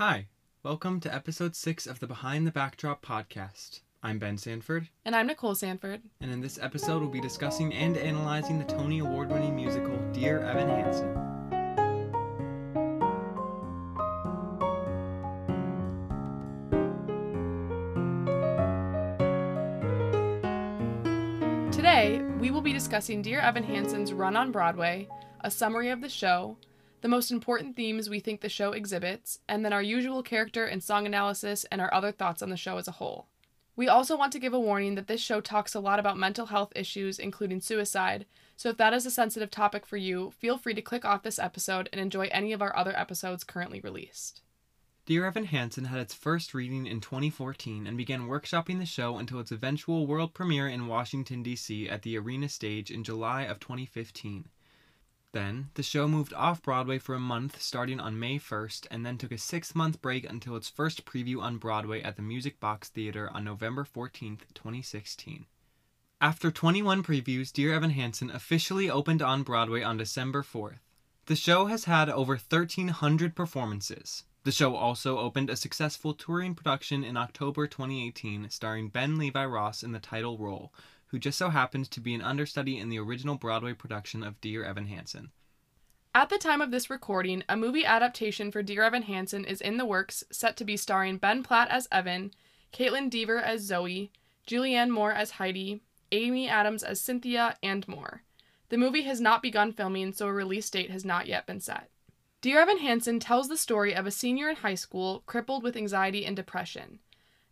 Hi, welcome to episode 6 of the Behind the Backdrop podcast. I'm Ben Sanford, And I'm Nicole Sanford. and in this episode, we'll be discussing and analyzing the Tony Award winning musical Dear Evan Hansen. Today, we will be discussing Dear Evan Hansen's run on Broadway, a summary of the show, the most important themes we think the show exhibits, and then our usual character and song analysis and our other thoughts on the show as a whole. We also want to give a warning that this show talks a lot about mental health issues, including suicide, so if that is a sensitive topic for you, feel free to click off this episode and enjoy any of our other episodes currently released. Dear Evan Hansen had its first reading in 2014 and began workshopping the show until its eventual world premiere in Washington, D.C. at the Arena Stage in July of 2015. Then, the show moved off Broadway for a month starting on May 1st and then took a six month break until its first preview on Broadway at the Music Box Theater on November 14th, 2016. After 21 previews, Dear Evan Hansen officially opened on Broadway on December 4th. The show has had over 1,300 performances. The show also opened a successful touring production in October 2018 starring Ben Levi Ross in the title role, who just so happens to be an understudy in the original Broadway production of Dear Evan Hansen. At the time of this recording, a movie adaptation for Dear Evan Hansen is in the works, set to be starring Ben Platt as Evan, Kaitlyn Dever as Zoe, Julianne Moore as Heidi, Amy Adams as Cynthia, and more. The movie has not begun filming, so a release date has not yet been set. Dear Evan Hansen tells the story of a senior in high school crippled with anxiety and depression.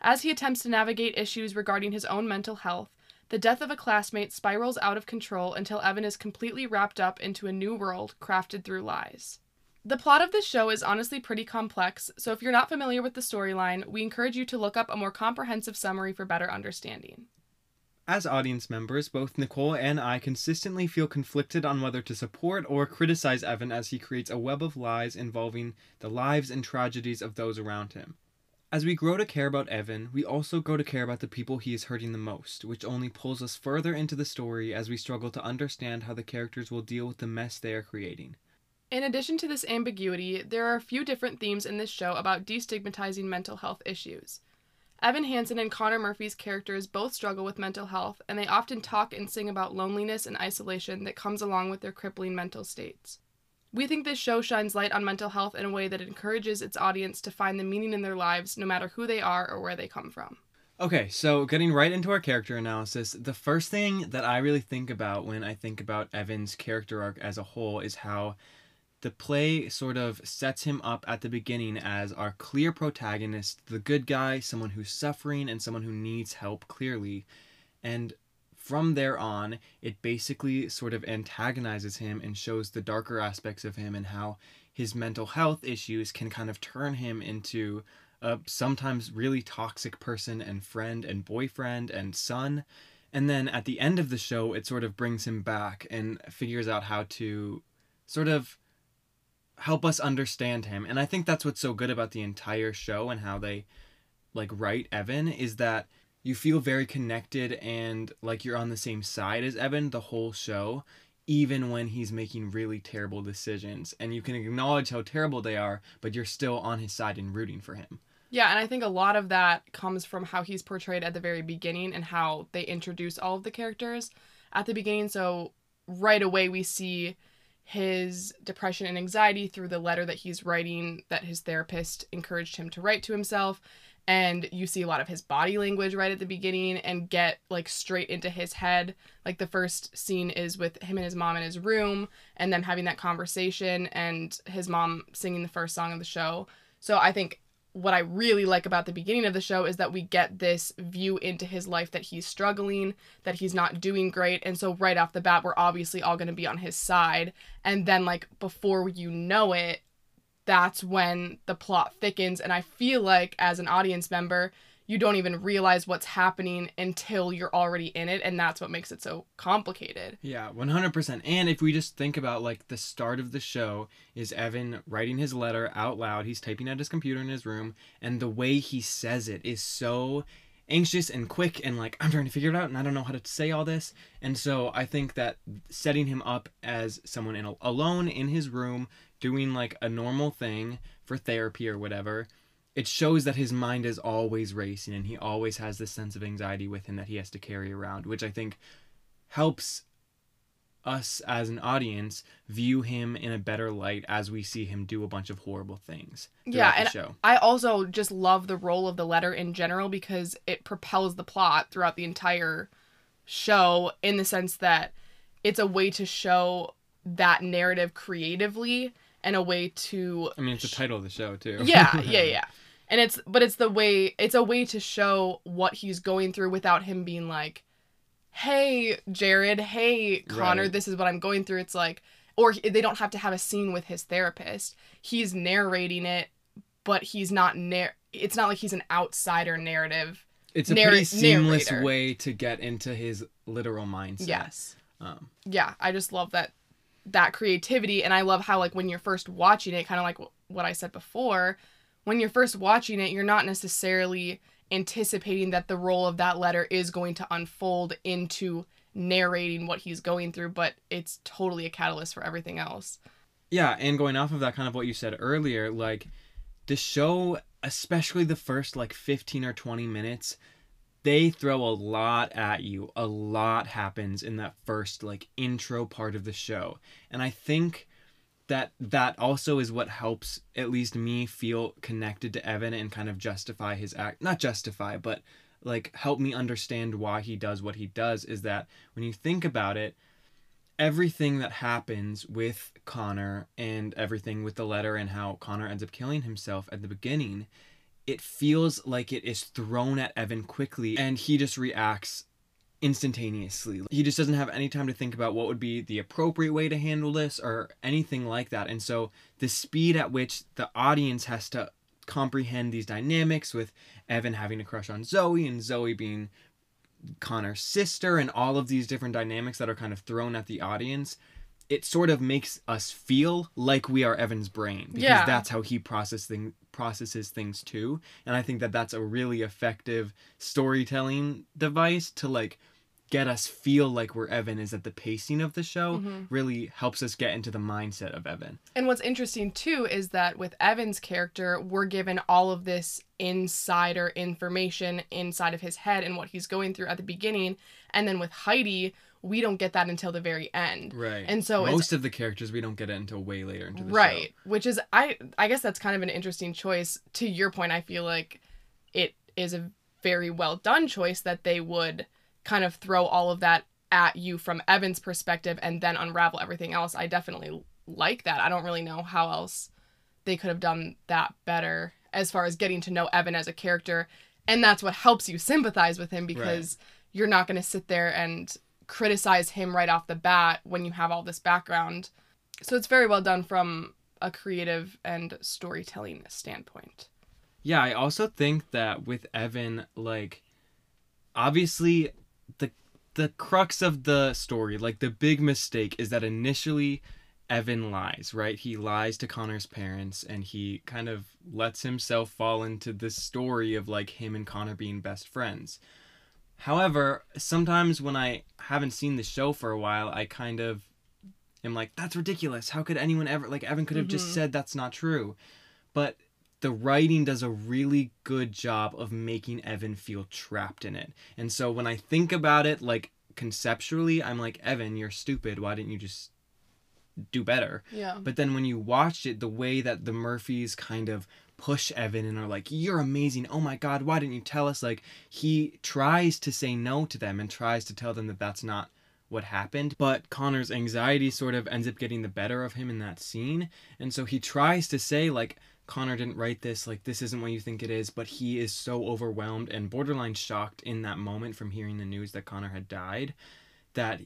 As he attempts to navigate issues regarding his own mental health, the death of a classmate spirals out of control until Evan is completely wrapped up into a new world crafted through lies. The plot of this show is honestly pretty complex, so if you're not familiar with the storyline, we encourage you to look up a more comprehensive summary for better understanding. As audience members, both Nicole and I consistently feel conflicted on whether to support or criticize Evan as he creates a web of lies involving the lives and tragedies of those around him. As we grow to care about Evan, we also grow to care about the people he is hurting the most, which only pulls us further into the story as we struggle to understand how the characters will deal with the mess they are creating. In addition to this ambiguity, there are a few different themes in this show about destigmatizing mental health issues. Evan Hansen and Connor Murphy's characters both struggle with mental health, and they often talk and sing about loneliness and isolation that comes along with their crippling mental states. We think this show shines light on mental health in a way that encourages its audience to find the meaning in their lives no matter who they are or where they come from. Okay, so getting right into our character analysis, the first thing that I really think about when I think about Evan's character arc as a whole is how the play sort of sets him up at the beginning as our clear protagonist, the good guy, someone who's suffering and someone who needs help clearly. And from there on, it basically sort of antagonizes him and shows the darker aspects of him and how his mental health issues can kind of turn him into a sometimes really toxic person and friend and boyfriend and son. And then at the end of the show, it sort of brings him back and figures out how to sort of help us understand him. And I think that's what's so good about the entire show and how they like write Evan is that you feel very connected and like you're on the same side as Evan the whole show even when he's making really terrible decisions and you can acknowledge how terrible they are but you're still on his side and rooting for him. Yeah, and I think a lot of that comes from how he's portrayed at the very beginning and how they introduce all of the characters at the beginning. So right away we see his depression and anxiety through the letter that he's writing that his therapist encouraged him to write to himself and you see a lot of his body language right at the beginning and get like straight into his head like the first scene is with him and his mom in his room and them having that conversation and his mom singing the first song of the show so i think what I really like about the beginning of the show is that we get this view into his life that he's struggling, that he's not doing great. And so, right off the bat, we're obviously all going to be on his side. And then, like, before you know it, that's when the plot thickens. And I feel like, as an audience member, you don't even realize what's happening until you're already in it. And that's what makes it so complicated. Yeah, 100%. And if we just think about like the start of the show is Evan writing his letter out loud. He's typing at his computer in his room and the way he says it is so anxious and quick and like I'm trying to figure it out and I don't know how to say all this. And so I think that setting him up as someone in a, alone in his room doing like a normal thing for therapy or whatever, it shows that his mind is always racing and he always has this sense of anxiety with him that he has to carry around, which I think helps us as an audience view him in a better light as we see him do a bunch of horrible things. Yeah, and show. I also just love the role of the letter in general because it propels the plot throughout the entire show in the sense that it's a way to show that narrative creatively and a way to I mean, it's the title of the show too. yeah, yeah, yeah. And it's but it's the way it's a way to show what he's going through without him being like, "Hey, Jared, hey, Connor, Right. this is what I'm going through." It's like or they don't have to have a scene with his therapist. He's narrating it, but he's not nar- it's not like he's an outsider narrative. It's a Narr- pretty seamless narrator. way to get into his literal mindset. Yes. Um, yeah, I just love that that creativity and I love how like when you're first watching it, kind of like wh- what I said before, when you're first watching it, you're not necessarily anticipating that the role of that letter is going to unfold into narrating what he's going through, but it's totally a catalyst for everything else. yeah, and going off of that kind of what you said earlier, like the show, especially the first like 15 or 20 minutes, they throw a lot at you. A lot happens in that first like intro part of the show. And I think that that also is what helps at least me feel connected to Evan and kind of justify his act. Not justify, but like help me understand why he does what he does is that when you think about it, everything that happens with Connor and everything with the letter and how Connor ends up killing himself at the beginning, it feels like it is thrown at Evan quickly and he just reacts instantaneously. He just doesn't have any time to think about what would be the appropriate way to handle this or anything like that. And so the speed at which the audience has to comprehend these dynamics with Evan having a crush on Zoe and Zoe being Connor's sister and all of these different dynamics that are kind of thrown at the audience, it sort of makes us feel like we are Evan's brain because Yeah. that's how he process thing, processes things too. And I think that that's a really effective storytelling device to like get us feel like we're Evan is that the pacing of the show Mhm. really helps us get into the mindset of Evan. And what's interesting too is that with Evan's character, we're given all of this insider information inside of his head and what he's going through at the beginning. And then with Heidi, we don't get that until the very end. Right. And so it's- most of the characters we don't get it until way later into the right show. which is i i guess that's kind of an interesting choice to your point i feel like it is a very well done choice that they would kind of throw all of that at you from evan's perspective and then unravel everything else i definitely like that i don't really know how else they could have done that better as far as getting to know evan as a character and that's what helps you sympathize with him because you're not going to sit there and criticize him right off the bat when you have all this background so it's very well done from a creative and storytelling standpoint. Yeah, I also think that with Evan, like, obviously, the the crux of the story, like the big mistake, is that initially Evan lies, right? He lies to Connor's parents, and he kind of lets himself fall into this story of like him and Connor being best friends. However, sometimes when I haven't seen the show for a while, I kind of am like, that's ridiculous. How could anyone ever like Evan could have just Mhm. said that's not true. But the writing does a really good job of making Evan feel trapped in it. And so when I think about it like conceptually, I'm like, Evan, you're stupid. Why didn't you just do better? Yeah. But then when you watch it, the way that the Murphys kind of push Evan and are like, You're amazing. Oh my God, why didn't you tell us? Like, he tries to say no to them and tries to tell them that that's not what happened. But Connor's anxiety sort of ends up getting the better of him in that scene. And so he tries to say, like, Connor didn't write this, like, this isn't what you think it is. But he is so overwhelmed and borderline shocked in that moment from hearing the news that Connor had died that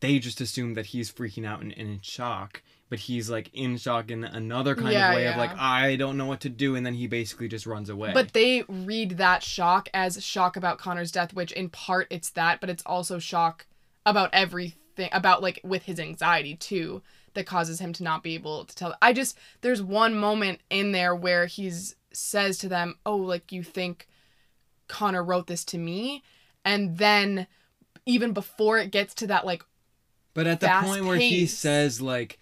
they just assume that he's freaking out and, and in shock, but he's like in shock in another kind Yeah, of way of like I don't know what to do, and then he basically just runs away. But they read that shock as shock about Connor's death, which in part it's that, but it's also shock about everything about like with his anxiety too that causes him to not be able to tell. I just there's one moment in there where he's says to them, "Oh, like you think Connor wrote this to me?" And then even before it gets to that like but at the point where he says like,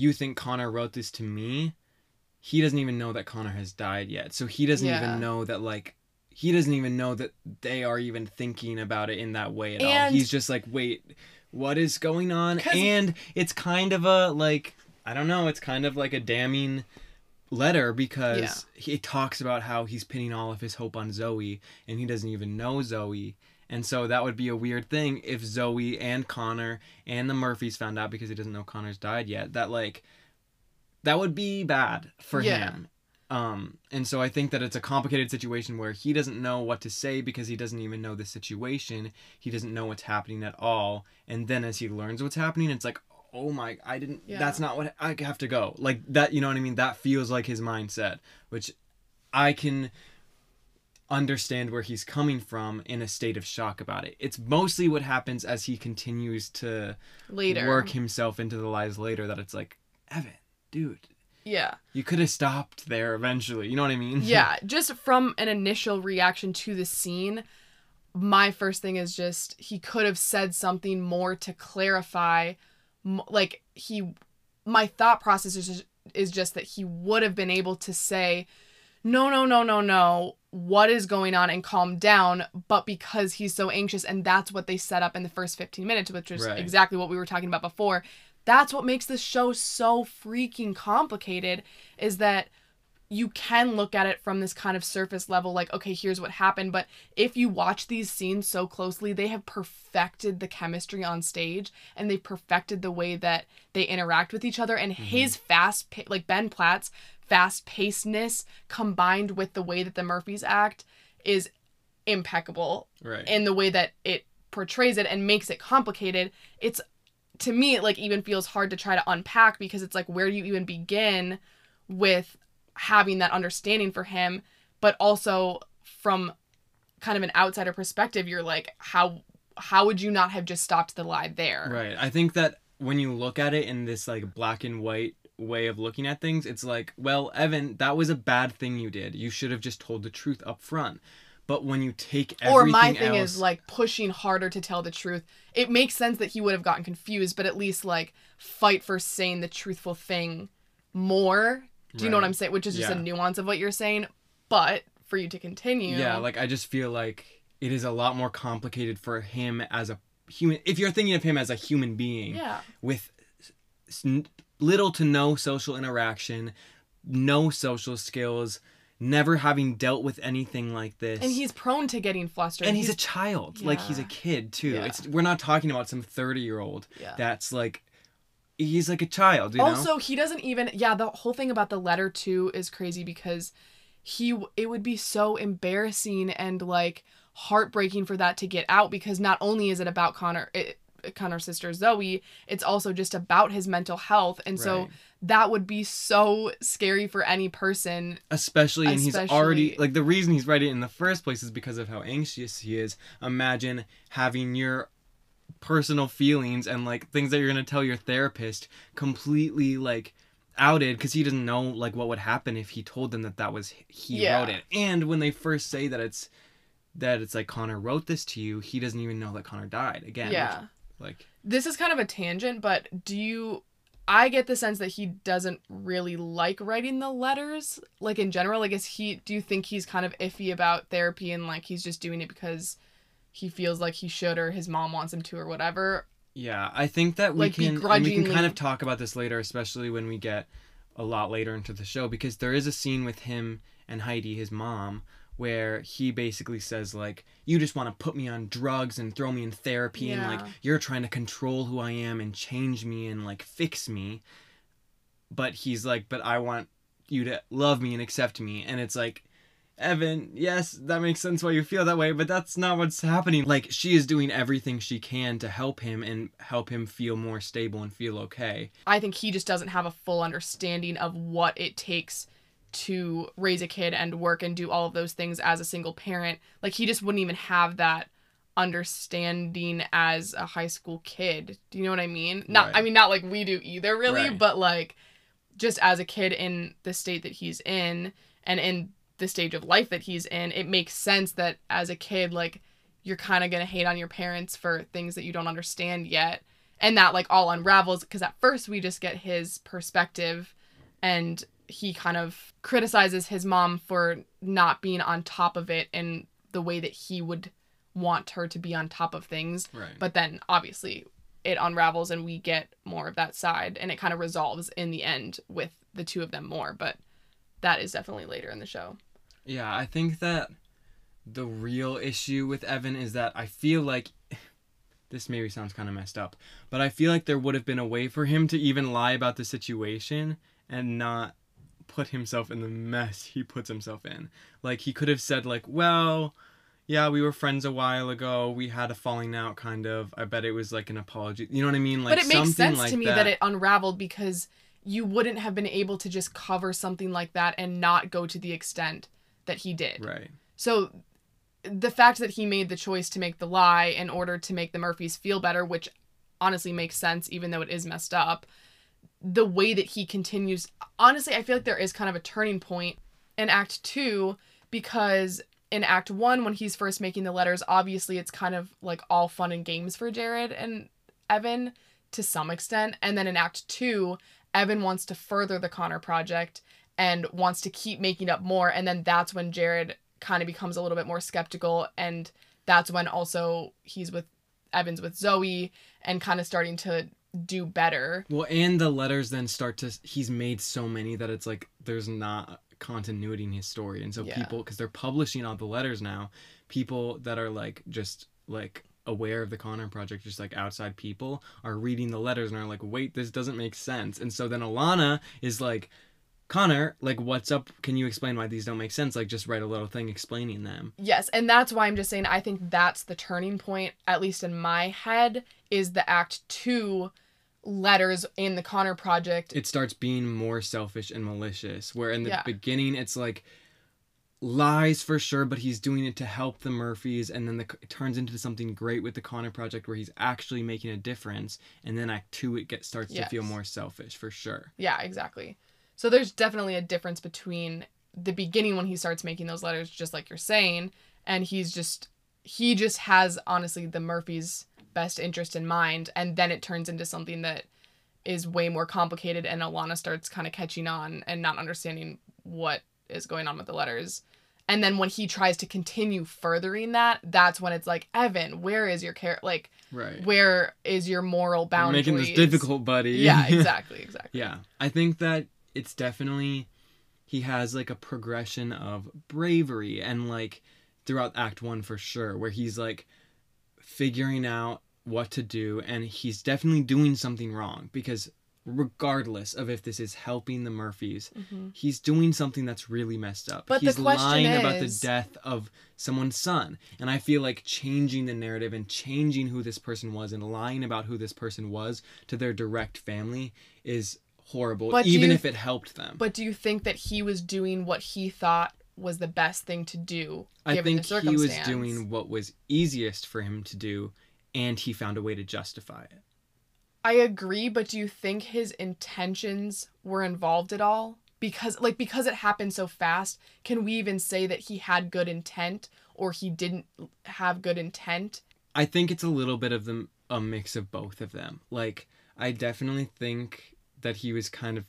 "You think Connor wrote this to me," he doesn't even know that Connor has died yet. So he doesn't Yeah. even know that like he doesn't even know that they are even thinking about it in that way at all. He's just like, "Wait, what is going on?" And it's kind of a like I don't know, it's kind of like a damning letter because Yeah. he talks about how he's pinning all of his hope on Zoe and he doesn't even know Zoe. And so that would be a weird thing if Zoe and Connor and the Murphys found out because he doesn't know Connor's died yet. That like that would be bad for Yeah. him. Um and so I think that it's a complicated situation where he doesn't know what to say because he doesn't even know the situation. He doesn't know what's happening at all. And then as he learns what's happening, it's like, "Oh my, I didn't Yeah. that's not what I have to go." Like that, you know what I mean? That feels like his mindset, which I can understand where he's coming from in a state of shock about it. It's mostly what happens as he continues to Later. work himself into the lies later that it's like, Evan, dude, Yeah. you could have stopped there eventually. You know what I mean? Yeah. Just from an initial reaction to the scene, my first thing is just he could have said something more to clarify. Like, he, my thought process is just, is just that he would have been able to say, no, no, no, no, no, what is going on and calm down. But because he's so anxious, and that's what they set up in the first 15 minutes, which is Right. exactly what we were talking about before. That's what makes this show so freaking complicated is that you can look at it from this kind of surface level like okay here's what happened. But if you watch these scenes so closely they have perfected the chemistry on stage and they've perfected the way that they interact with each other. And mm-hmm. his fast like ben platt's fast pacedness combined with the way that the murphys act is impeccable Right. in the way that it portrays it and makes it complicated. It's to me it like even feels hard to try to unpack because it's like where do you even begin with having that understanding for him but also from kind of an outsider perspective you're like how how would you not have just stopped the lie there Right. I think that when you look at it in this like black and white way of looking at things, it's like, well, Evan, that was a bad thing you did. You should have just told the truth up front. But when you take everything or my thing else, is like pushing harder to tell the truth it makes sense that he would have gotten confused but at least like fight for saying the truthful thing more do you know what i'm saying which is just a Yeah. nuance of what you're saying but for you to continue yeah, like I just feel like it is a lot more complicated for him as a human. If you're thinking of him as a human being yeah with s- n- little to no social interaction, no social skills, never having dealt with anything like this, and he's prone to getting flustered and he's, a child like he's a Yeah. kid too Yeah. it's we're not talking about some 30 year old Yeah. that's like he's like a child you know? Also he doesn't even yeah the whole thing about the letter too is crazy because he it would be so embarrassing and like heartbreaking for that to get out because not only is it about connor it, connor's sister zoe it's also just about his mental health. And so that would be so scary for any person. Especially and he's already like the reason he's writing it in the first place is because of how anxious he is. Imagine having your personal feelings and like things that you're going to tell your therapist completely like outed because he doesn't know like what would happen if he told them that that was he Yeah. wrote it and when they first say that it's that it's like connor wrote this to you he doesn't even know that connor died again which, yeah like this is kind of a tangent, but do you I get the sense that he doesn't really like writing the letters. Like in general, like is he do you think he's kind of iffy about therapy and like he's just doing it because he feels like he should or his mom wants him to or whatever? Yeah, I think that we Like, can we can kind of talk about this later, especially when we get a lot later into the show, because there is a scene with him and Heidi, his mom, where he basically says like, "You just want to put me on drugs and throw me in therapy, and like you're trying to control who I am and change me and like fix me." But he's like, "But I want you to love me and accept me," and it's like. Evan, yes, that makes sense why you feel that way, but that's not what's happening. Like, she is doing everything she can to help him and help him feel more stable and feel okay. I think he just doesn't have a full understanding of what it takes to raise a kid and work and do all of those things as a single parent. Like he just wouldn't even have that understanding as a high school kid. Do you know what I mean? Not I mean not like we do either really, Right. but like just as a kid in the state that he's in and in the stage of life that he's in, it makes sense that as a kid like you're kind of going to hate on your parents for things that you don't understand yet and that like all unravels because at first we just get his perspective and he kind of criticizes his mom for not being on top of it in the way that he would want her to be on top of things. Right. But then obviously it unravels and we get more of that side and it kind of resolves in the end with the two of them more, but that is definitely later in the show. Yeah, I think that the real issue with Evan is that I feel like this maybe sounds kind of messed up, but I feel like there would have been a way for him to even lie about the situation and not put himself in the mess he puts himself in. Like he could have said like, "Well, yeah, we were friends a while ago. We had a falling out kind of. I bet it was like an apology. You know what I mean? Like but it makes sense like to me that. that it unraveled because you wouldn't have been able to just cover something like that and not go to the extent that he did. Right. So the fact that he made the choice to make the lie in order to make the Murphys feel better, which honestly makes sense even though it is messed up, the way that he continues honestly, I feel like there is kind of a turning point in act 2 because in act 1 when he's first making the letters, obviously it's kind of like all fun and games for Jared and Evan to some extent, and then in act 2, Evan wants to further the Connor project and wants to keep making up more and then that's when Jared kind of becomes a little bit more skeptical and that's when also he's with Evans with Zoe and kind of starting to do better. Well, and the letters then start to. He's made so many that it's like there's not continuity in his story, and so Yeah. people, because they're publishing all the letters now, people that are like just like aware of the Connor project, just like outside people, are reading the letters and are like, wait, this doesn't make sense, and so then Alana is like. Connor, like, what's up? Can you explain why these don't make sense? Like, just write a little thing explaining them. Yes, and that's why I'm just saying I think that's the turning point at least in my head is the act 2 letters in the Connor project. it starts being more selfish and malicious. Where in the Yeah. beginning, it's like lies for sure, but he's doing it to help the Murphys, and then the, it turns into something great with the Connor Project, where he's actually making a difference. And then Act Two, it gets starts to feel more selfish for sure. Yeah, exactly. So there's definitely a difference between the beginning when he starts making those letters, just like you're saying, and he's just he just has honestly the Murphy's best interest in mind, and then it turns into something that is way more complicated, and Alana starts kind of catching on and not understanding what is going on with the letters. And then when he tries to continue furthering that, that's when it's like, Evan, where is your care? Like, Right. where is your moral You're making this difficult, buddy. Yeah, exactly, exactly. Yeah, I think that it's definitely he has like a progression of bravery and like throughout act 1 for sure where he's like figuring out what to do and he's definitely doing something wrong because regardless of if this is helping the Murphys Mhm. he's doing something that's really messed up But the he's question lying about the death of someone's son and i feel like changing the narrative and changing who this person was and lying about who this person was to their direct family is horrible But even you- if it helped them But do you think that he was doing what he thought was the best thing to do i think he was doing what was easiest for him to do and he found a way to justify it I agree, but do you think his intentions were involved at all? Because like because it happened so fast, can we even say that he had good intent or he didn't have good intent? I think it's a little bit of the a mix of both of them. Like I definitely think that he was kind of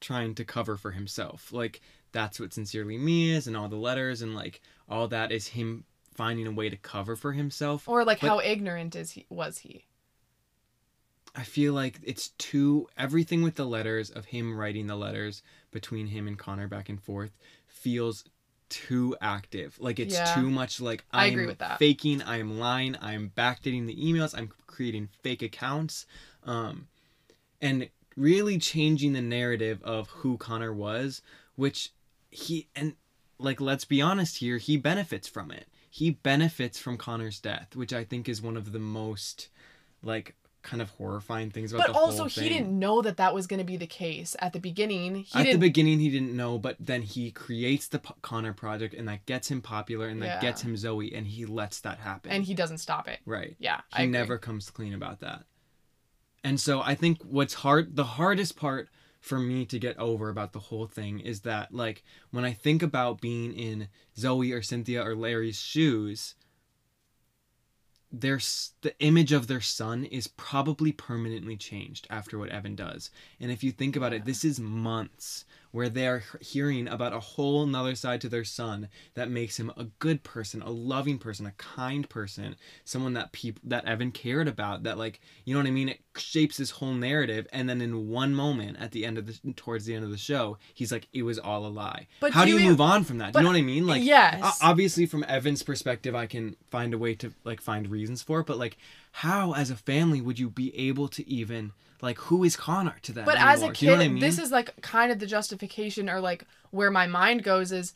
trying to cover for himself. Like that's what sincerely me is and all the letters and like all that is him finding a way to cover for himself. Or like But- how ignorant is he was he? I feel like it's too everything with the letters of him writing the letters between him and Connor back and forth feels too active. Like it's Yeah. too much like I I'm agree with that. faking, I am lying, I am backdating the emails, I'm creating fake accounts. Um and really changing the narrative of who Connor was, which he and like let's be honest here, he benefits from it. He benefits from Connor's death, which I think is one of the most like kind of horrifying things about But the also he didn't know that that was going to be the case at the beginning. He At the didn't beginning, he didn't know, but then he creates the P- Connor project, and that gets him popular, and that Yeah. gets him Zoe, and he lets that happen. and he doesn't stop it. right, Yeah, I he agree. never comes clean about that. And so I think what's hard, the hardest part for me to get over about the whole thing is that, like, when I think about being in Zoe or Cynthia or Larry's shoes, their the image of their son is probably permanently changed after what Evan does. And if you think about it, this is months where they're hearing about a whole nother side to their son that makes him a good person, a loving person, a kind person, someone that people that Evan cared about, that like you know what I mean? It shapes his whole narrative, and then in one moment at the end of the towards the end of the show, he's like, it was all a lie. But How do you you- move on from that? Do you know what I mean? Like yes. obviously from Evan's perspective I can find a way to like find reasons for it, but like how as a family would you be able to even like who is Connor to them? But as a anymore? Do you know kid, I mean? this is like kind of the justification or like where my mind goes is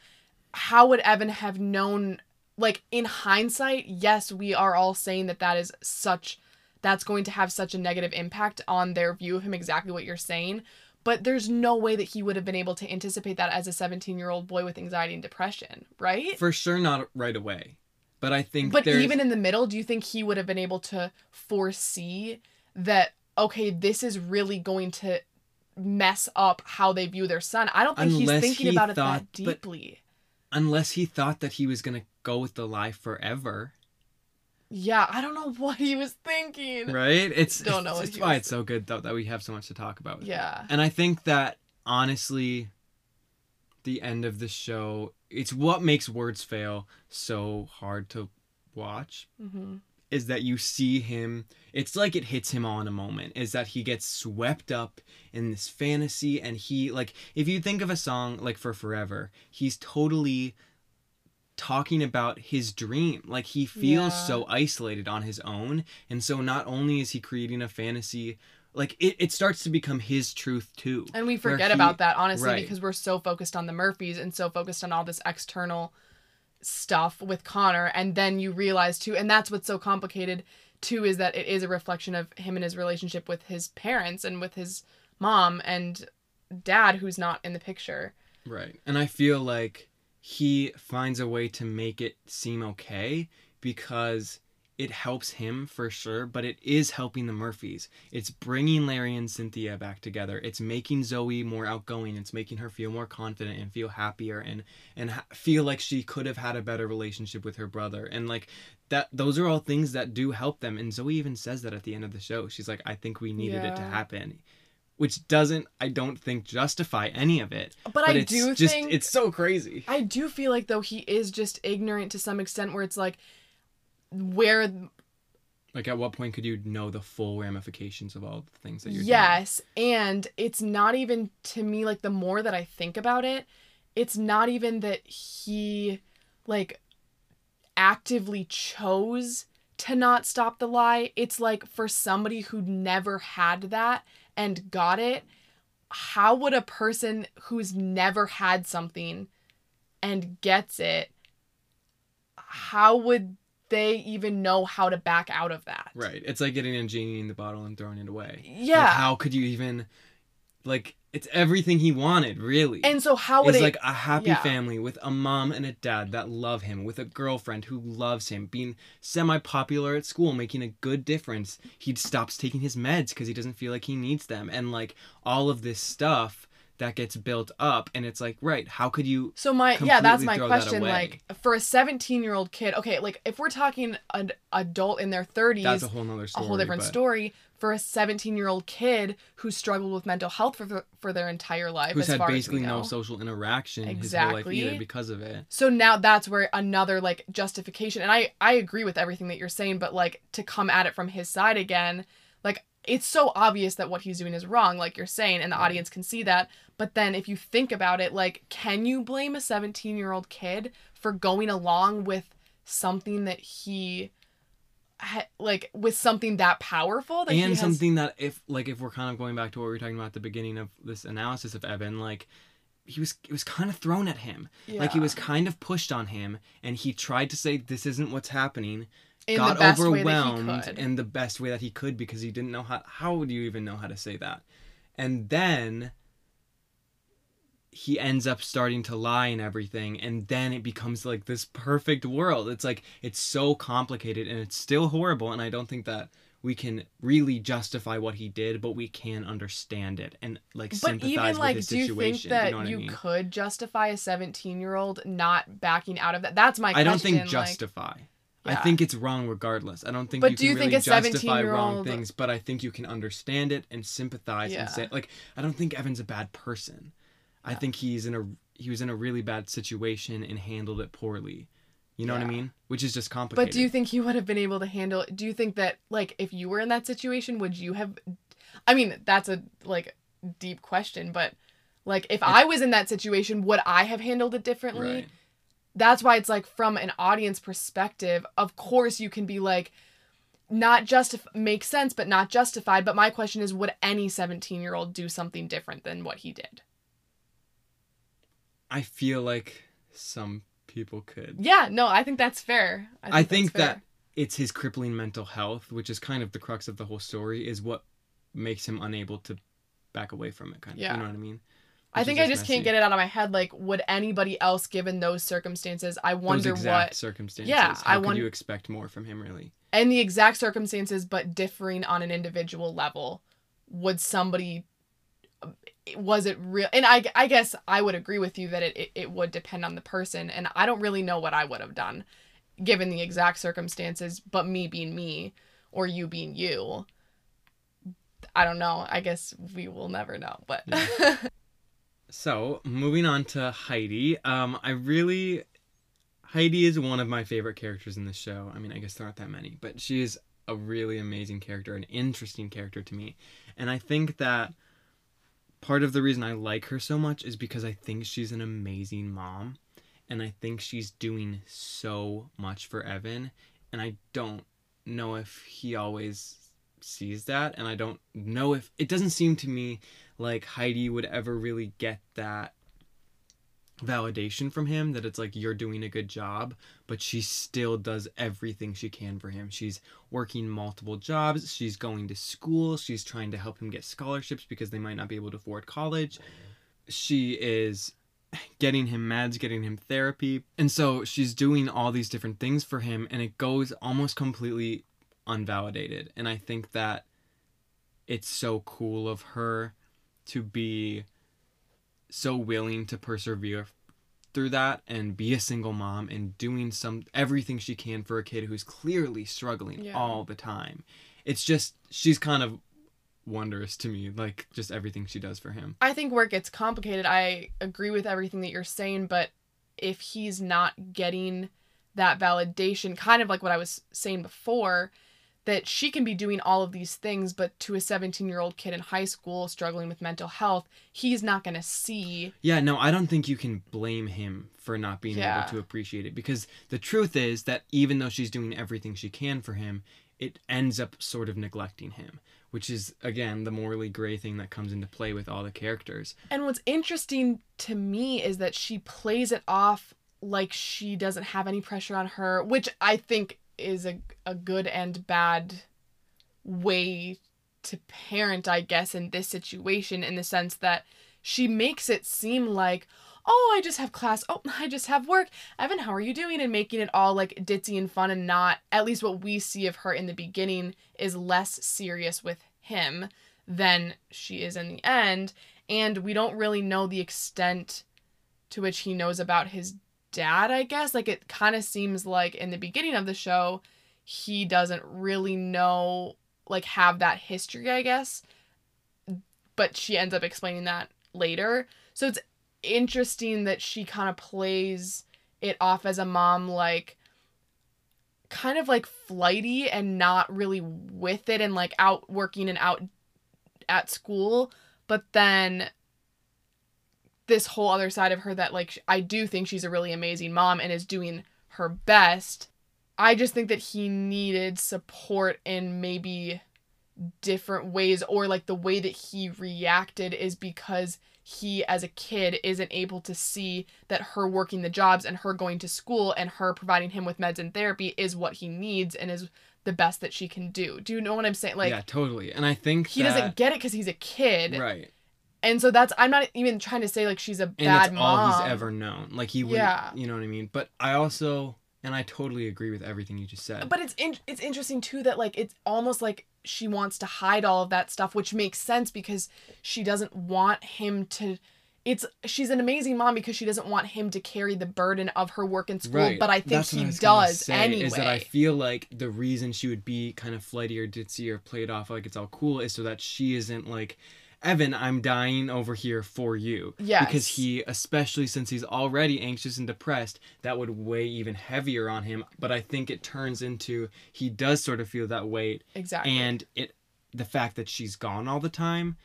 how would Evan have known like in hindsight, yes, we are all saying that that is such that's going to have such a negative impact on their view of him exactly what you're saying, but there's no way that he would have been able to anticipate that as a 17-year-old boy with anxiety and depression, right? for sure not right away. But I think But there's even in the middle, do you think he would have been able to foresee that okay, this is really going to mess up how they view their son? I don't think Unless he's thinking he about it that deeply. unless he thought that he was gonna go with the lie forever, Yeah, I don't know what he was thinking. right? It's Don't know it's he why it's so good though that we have so much to talk about. it. Yeah. And I think that honestly, the end of the show, it's what makes Words Fail so hard to watch. hmm Is that you see him, it's like it hits him all in a moment, is that he gets swept up in this fantasy. And he, like, if you think of a song like For Forever, he's totally talking about his dream. Like, he feels Yeah. so isolated on his own. And so, not only is he creating a fantasy, like, it, it starts to become his truth too. And we forget he- about that honestly right. because we're so focused on the Murphys and so focused on all this external stuff with Connor and then you realize too and that's what's so complicated too is that it is a reflection of him and his relationship with his parents and with his mom and dad who's not in the picture. Right. And I feel like he finds a way to make it seem okay because it helps him for sure, but it is helping the Murphys. It's bringing Larry and Cynthia back together. It's making Zoe more outgoing. It's making her feel more confident and feel happier and and feel like she could have had a better relationship with her brother. And like that those are all things that do help them. And Zoe even says that at the end of the show. She's like I think we needed it to happen. Which doesn't I don't think justify any of it. But, I it's do just think it's so crazy. I do feel like though he is just ignorant to some extent where it's like where Like, at what point could you know the full ramifications of all the things that you're doing? yes and it's not even to me like the more that i think about it it's not even that he like actively chose to not stop the lie it's like for somebody who never had that and got it how would a person who's never had something and gets it how would they even know how to back out of that Right. It's like getting a genie in the bottle and throwing it away. yeah Like, how could you even, like, it's everything he wanted, really. and so how would it's it like a happy yeah. family with a mom and a dad that love him, with a girlfriend who loves him, being semi popular at school, making a good difference. He stops taking his meds because he doesn't feel like he needs them. And like all of this stuff that gets built up. And it's like, right, how could you. So my yeah, that's my throw that question. Like for a 17 year old kid, okay, like if we're talking an adult in their 30s, That's a whole nother story a whole different but- story. For a 17 year old kid who struggled with mental health for for their entire life, Who's as had far basically as we know. no social interaction his whole life Exactly. either because of it. So now that's where another like justification, and I I agree with everything that you're saying, but like to come at it from his side again, like it's so obvious that what he's doing is wrong, like you're saying, and the audience can see that. But then if you think about it, like, can you blame a 17 year old kid for going along with something that he, ha- like, with something that powerful that and has- something that if like if we're kind of going back to what we were talking about at the beginning of this analysis of Evan, like he was it was kind of thrown at him. Like he was kind of pushed on him and he tried to say this isn't what's happening. In got the best overwhelmed way that he could. in the best way that he could because he didn't know how how would you even know how to say that. And then he ends up starting to lie and everything and then it becomes like this perfect world it's like it's so complicated and it's still horrible and i don't think that we can really justify what he did but we can understand it and like But sympathize even with like, his do you situation think that you know what you i mean could justify a 17 year old not backing out of that? That's my question. i question. don't think like- I think it's wrong regardless. I don't think But you do can you think really a justify wrong things, but I think you can understand it and sympathize Yeah. and say like I don't think Evan's a bad person. I think he's in a he was in a really bad situation and handled it poorly. You know what I mean? Which is just complicated. But do you think he would have been able to handle it? do you think that like if you were in that situation would you have I mean that's a like deep question but like if I was in that situation would I have handled it differently? Right. That's why it's like from an audience perspective of course you can be like not just make sense but not justified but my question is would any 17 year old do something different than what he did? I feel like some people could. Yeah, no, I think that's fair. I think that's that fair. it's his crippling mental health, which is kind of the crux of the whole story, is what makes him unable to back away from it. Kind of, Yeah. you know what I mean? I think I just can't get it out of my head. Like, would anybody else, given those circumstances, I wonder Those exact what, circumstances. Yeah, How I could won- you expect more from him, really? and the exact circumstances, but differing on an individual level, would somebody, um, was it real? And I, I guess I would agree with you that it, it, it would depend on the person. And I don't really know what I would have done given the exact circumstances, but me being me or you being you. I don't know. I guess we will never know. But So, moving on to Heidi. Um, I really Heidi is one of my favorite characters in the show. I mean, I guess there aren't that many, but she is a really amazing character, an interesting character to me. And I think that part of the reason I like her so much is because I think she's an amazing mom. And I think she's doing so much for Evan. And I don't know if he always sees that. And I don't know if it doesn't seem to me like Heidi would ever really get that validation from him that it's like you're doing a good job but she still does everything she can for him she's working multiple jobs she's going to school she's trying to help him get scholarships because they might not be able to afford college she is getting him meds getting him therapy and so she's doing all these different things for him and it goes almost completely unvalidated and i think that it's so cool of her to be so willing to persevere through that and be a single mom and doing some everything she can for a kid who's clearly struggling Yeah. all the time. It's just she's kind of wondrous to me, like just everything she does for him. I think where it gets complicated, I agree with everything that you're saying, but if he's not getting that validation, kind of like what I was saying before, that she can be doing all of these things, but to a 17 year old kid in high school struggling with mental health, he's not going to see. Yeah, no, I don't think you can blame him for not being Yeah. able to appreciate it because the truth is that even though she's doing everything she can for him, it ends up sort of neglecting him, which is again the morally gray thing that comes into play with all the characters. And what's interesting to me is that she plays it off like she doesn't have any pressure on her, which I think is a, a good and bad way to parent, I guess, in this situation, in the sense that she makes it seem like, oh, I just have class. Oh, I just have work. Evan, how are you doing? And making it all like ditzy and fun and not, at least what we see of her in the beginning, is less serious with him than she is in the end. And we don't really know the extent to which he knows about his dad, I guess. Like it kind of seems like in the beginning of the show, he doesn't really know, like, have that history, I guess. But she ends up explaining that later. So it's interesting that she kind of plays it off as a mom, like, kind of like flighty and not really with it and like out working and out at school. But then this whole other side of her that like I do think she's a really amazing mom and is doing her best. I just think that he needed support in maybe different ways or like the way that he reacted is because he as a kid isn't able to see that her working the jobs and her going to school and her providing him with meds and therapy is what he needs and is the best that she can do. Do you know what I'm saying? Like yeah, totally. And I think he that, doesn't get it because he's a kid. right. And so that's I'm not even trying to say like she's a and bad that's mom. all he's ever known. Like he would, Yeah. you know what I mean. But I also, and I totally agree with everything you just said. But it's in, it's interesting too that like it's almost like she wants to hide all of that stuff, which makes sense because she doesn't want him to. It's she's an amazing mom because she doesn't want him to carry the burden of her work in school. right. But I think That's he I does say, anyway. Is that I feel like the reason she would be kind of flighty or ditzy or played off like it's all cool is so that she isn't like Evan, I'm dying over here for you. Yes. Because he, especially since he's already anxious and depressed, that would weigh even heavier on him. But I think it turns into he does sort of feel that weight. Exactly. And it the fact that she's gone all the time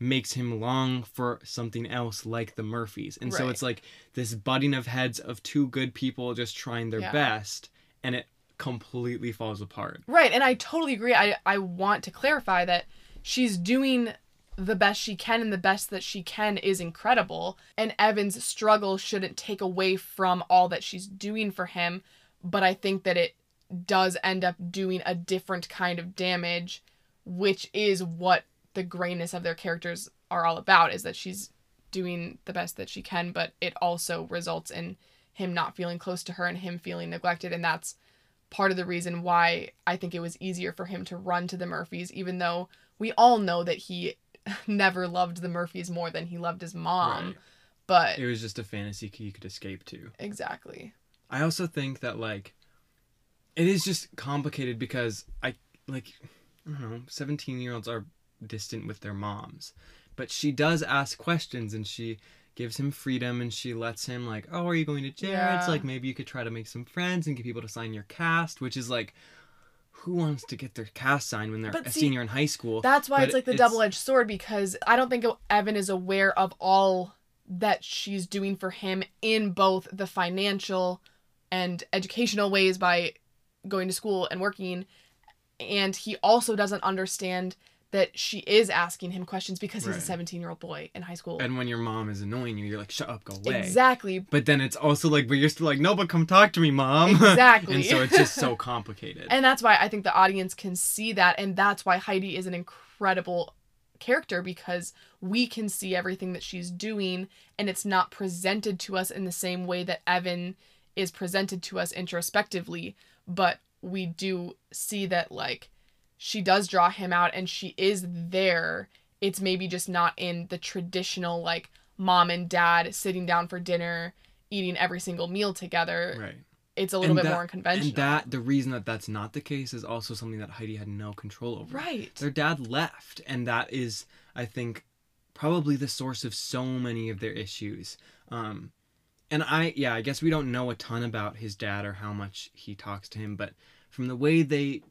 makes him long for something else like the Murphys. And so it's like this butting of heads of two good people just trying their Yeah. best and it completely falls apart. Right, and I totally agree. I I want to clarify that she's doing the best she can and the best that she can is incredible. And Evan's struggle shouldn't take away from all that she's doing for him, but I think that it does end up doing a different kind of damage, which is what the grayness of their characters are all about is that she's doing the best that she can, but it also results in him not feeling close to her and him feeling neglected. And that's part of the reason why I think it was easier for him to run to the Murphys, even though we all know that he never loved the Murphys more than he loved his mom. Right. But It was just a fantasy he could escape to. exactly. I also think that like it is just complicated because I like I don't know, 17 year olds are distant with their moms. But she does ask questions and she gives him freedom and she lets him like, "Oh, are you going to Jared's? Yeah. Like maybe you could try to make some friends and get people to sign your cast," which is like who wants to get their cast signed when they're But a see, senior in high school? That's why But it's like the double edged sword because I don't think Evan is aware of all that she's doing for him in both the financial and educational ways by going to school and working. And he also doesn't understand that she is asking him questions because he's a 17 year old boy in high school. And when your mom is annoying you, you're like, "Shut up, go away." exactly. But then it's also like, but you're still like, "No, but come talk to me, mom." Exactly. and so it's just so complicated. And that's why I think the audience can see that. And that's why Heidi is an incredible character because we can see everything that she's doing and it's not presented to us in the same way that Evan is presented to us introspectively. But we do see that, like, she does draw him out and she is there. It's maybe just not in the traditional, like, mom and dad sitting down for dinner, eating every single meal together. right. It's a little And bit that- more unconventional. And that the reason that that's not the case is also something that Heidi had no control over. Right. Their dad left, and that is, I think, probably the source of so many of their issues. Um, and I, yeah, I guess we don't know a ton about his dad or how much he talks to him, but from the way they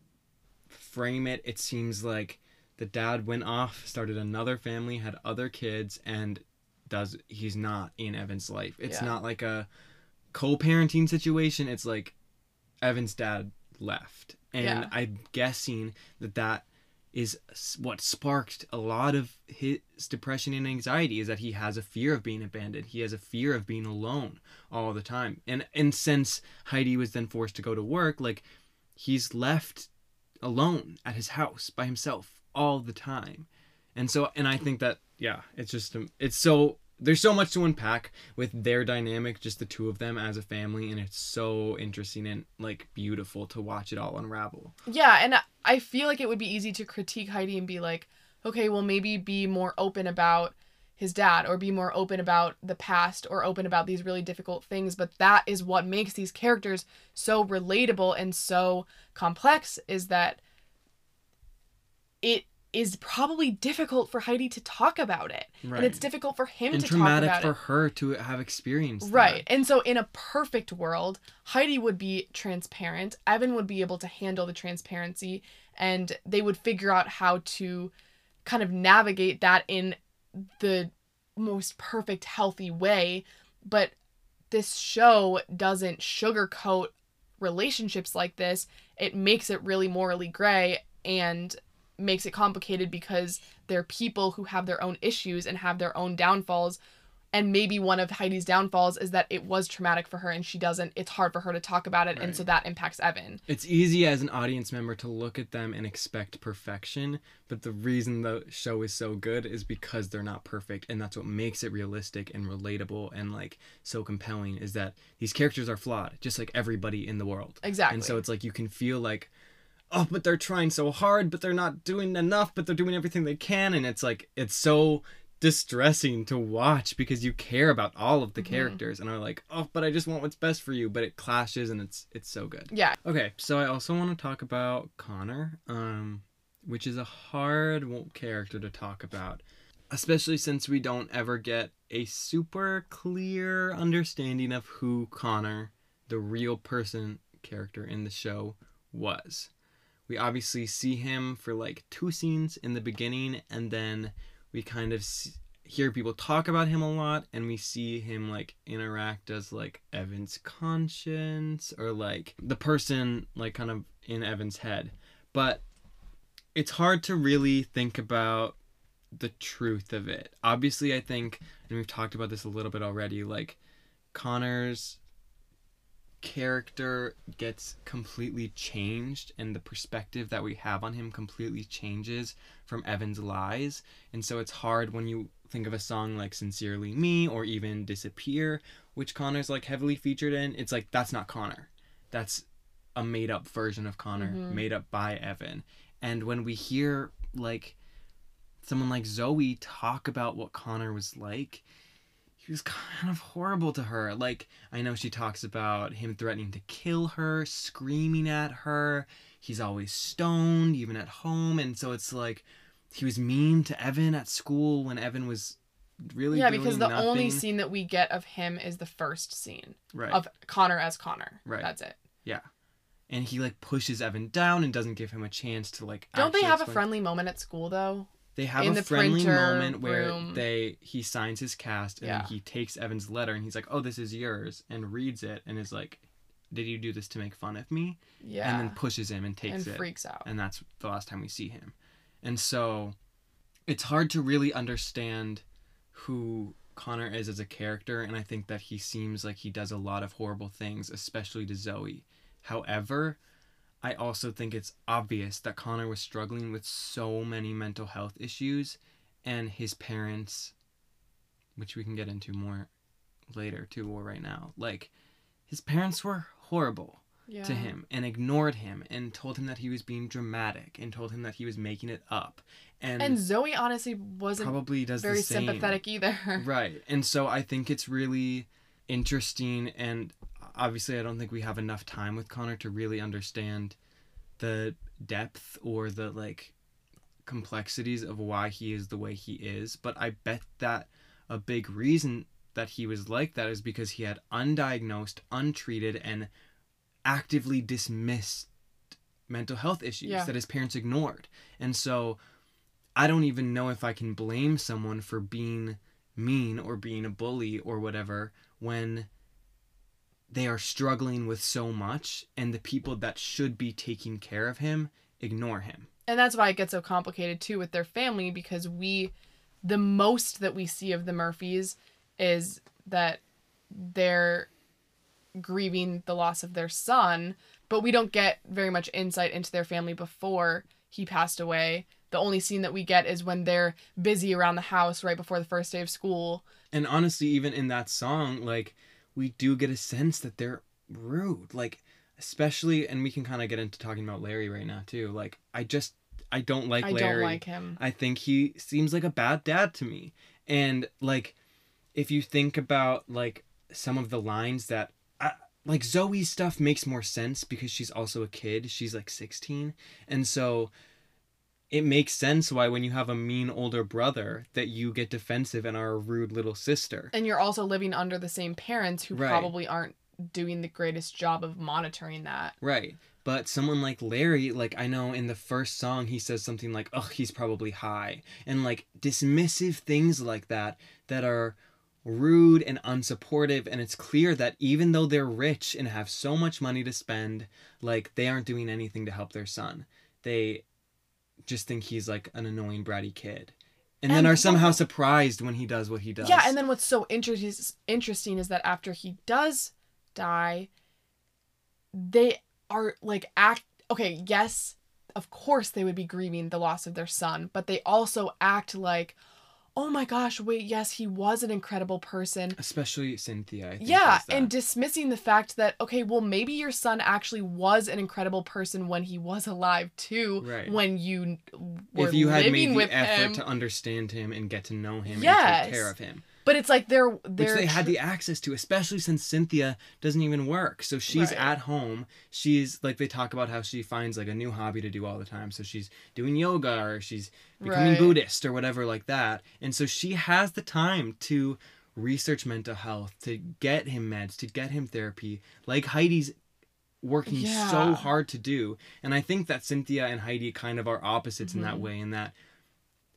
frame it, it seems like the dad went off, started another family, had other kids, and does he's not in Evan's life. It's Yeah. not like a co-parenting situation. It's like Evan's dad left, and Yeah. I'm guessing that that is what sparked a lot of his depression and anxiety is that he has a fear of being abandoned he has a fear of being alone all the time and and since heidi was then forced to go to work like he's left alone at his house by himself all the time. And so and i think that yeah it's just um, it's so there's so much to unpack with their dynamic just the two of them as a family and it's so interesting and like beautiful to watch it all unravel. Yeah, and I- I feel like it would be easy to critique Heidi and be like, okay, well, maybe be more open about his dad or be more open about the past or open about these really difficult things. But that is what makes these characters so relatable and so complex is that it is probably difficult for Heidi to talk about it. And it's difficult for him and to talk traumatic about for it. her to have experienced that. Right. And so in a perfect world, Heidi would be transparent. Evan would be able to handle the transparency and they would figure out how to kind of navigate that in the most perfect healthy way, but this show doesn't sugarcoat relationships like this. It makes it really morally gray and makes it complicated because they're people who have their own issues and have their own downfalls and maybe one of Heidi's downfalls is that it was traumatic for her and she doesn't it's hard for her to talk about it and so that impacts Evan. It's easy as an audience member to look at them and expect perfection, but the reason the show is so good is because they're not perfect, and that's what makes it realistic and relatable and like so compelling. Is that these characters are flawed, just like everybody in the world. Exactly. And so it's like you can feel like, oh, but they're trying so hard, but they're not doing enough, but they're doing everything they can, and it's like it's so distressing to watch because you care about all of the Mhm. characters and are like, oh, but I just want what's best for you, but it clashes and it's it's so good. yeah. Okay, so I also want to talk about Connor, um, which is a hard character to talk about. especially since we don't ever get a super clear understanding of who Connor, the real person character in the show, was. We obviously see him for like two scenes in the beginning, and then we kind of see, hear people talk about him a lot, and we see him like interact as like Evan's conscience or like the person like kind of in Evan's head. But it's hard to really think about the truth of it. Obviously, I think, and we've talked about this a little bit already, like Connor's character gets completely changed and the perspective that we have on him completely changes from Evan's lies. And so it's hard when you think of a song like Sincerely Me or even Disappear, which Connor's like heavily featured in. It's like that's not Connor. That's a made up version of Connor, Mhm. made up by Evan. And when we hear like someone like Zoe talk about what Connor was like, he was kind of horrible to her. Like, I know she talks about him threatening to kill her, screaming at her. He's always stoned, even at home. And so it's like he was mean to Evan at school when Evan was really yeah, because the nothing. only scene that we get of him is the first scene right. of Connor as Connor. Right. That's it. Yeah and he like pushes Evan down and doesn't give him a chance to like Don't they have a friendly moment at school though? They have in a the friendly moment where room? they he signs his cast and Yeah. then he takes Evan's letter and he's like, "Oh, this is yours," and reads it and is like, "Did you do this to make fun of me?" Yeah. And then pushes him and takes and it, freaks out. and that's the last time we see him. And so, it's hard to really understand who Connor is as a character, and I think that he seems like he does a lot of horrible things, especially to Zoe. However, I also think it's obvious that Connor was struggling with so many mental health issues, and his parents, which we can get into more later too, or right now, like his parents were horrible yeah. to him and ignored him and told him that he was being dramatic and told him that he was making it up and, And Zoe honestly wasn't probably does very sympathetic either. right and so i think it's really interesting and obviously i don't think we have enough time with connor to really understand the depth or the like complexities of why he is the way he is but i bet that a big reason that he was like that is because he had undiagnosed untreated and actively dismissed mental health issues Yeah. that his parents ignored and so i don't even know if i can blame someone for being mean or being a bully or whatever when they are struggling with so much and the people that should be taking care of him ignore him. And that's why it gets so complicated too with their family because we the most that we see of the Murphys is that they're grieving the loss of their son, but we don't get very much insight into their family before he passed away. The only scene that we get is when they're busy around the house right before the first day of school. And honestly, even in that song, like we do get a sense that they're rude. Like especially and we can kind of get into talking about Larry right now too. Like I just I don't like I Larry. I don't like him. I think he seems like a bad dad to me. And like if you think about like some of the lines that I, like Zoe's stuff makes more sense because she's also a kid. She's like 16. And so it makes sense why when you have a mean older brother that you get defensive and are a rude little sister. And you're also living under the same parents who Right. probably aren't doing the greatest job of monitoring that. Right. But someone like Larry, like I know in the first song he says something like, "Oh, he's probably high," and like dismissive things like that that are rude and unsupportive. And it's clear that even though they're rich and have so much money to spend, like they aren't doing anything to help their son. They just think he's like an annoying bratty kid, and, then And are what- somehow surprised when he does what he does. Yeah, and then what's so inter- interesting is that after he does die, they are like act okay, yes, of course they would be grieving the loss of their son, but they also act like, "Oh my gosh, wait, yes, he was an incredible person." especially Cynthia. I think, Yeah, and dismissing the fact that okay, well maybe your son actually was an incredible person when he was alive too, Right. when you were if you had living made with the effort him. to understand him and get to know him and take care of him But it's like they're they're they had the access to, especially since Cynthia doesn't even work. So she's Right. at home. She's like they talk about how she finds like a new hobby to do all the time. So she's doing yoga or she's becoming Right. Buddhist or whatever like that. And so she has the time to research mental health, to get him meds, to get him therapy, like Heidi's working so hard to do. And I think that Cynthia and Heidi kind of are opposites in that Mhm. way, in that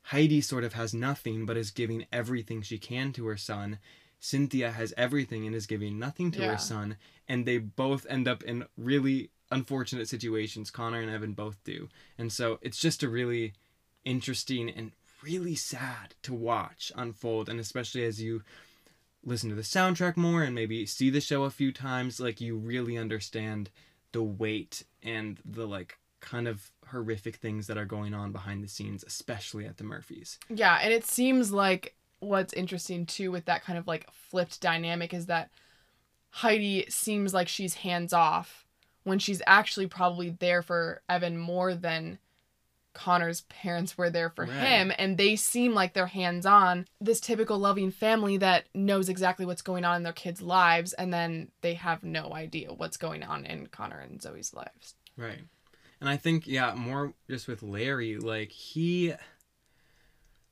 Heidi sort of has nothing but is giving everything she can to her son. Cynthia has everything and is giving nothing to Yeah. her son. And they both end up in really unfortunate situations. Connor and Evan both do. And so it's just a really interesting and really sad to watch unfold. And especially as you listen to the soundtrack more and maybe see the show a few times, like you really understand the weight and the like kind of horrific things that are going on behind the scenes, especially at the Murphys. Yeah, and it seems like what's interesting too with that kind of like flipped dynamic is that Heidi seems like she's hands off when she's actually probably there for Evan more than Connor's parents were there for Right. him and they seem like they're hands on this typical loving family that knows exactly what's going on in their kids' lives and then they have no idea what's going on in Connor and Zoe's lives. Right. And I think, yeah, more just with Larry, like he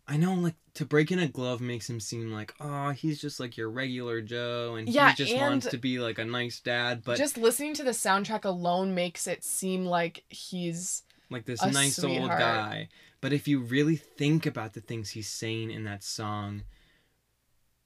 I know like to break in a glove makes him seem like, oh, he's just like your regular Joe and Yeah, he just and wants to be like a nice dad, but Just listening to the soundtrack alone makes it seem like he's like this nice old guy. But if you really think about the things he's saying in that song,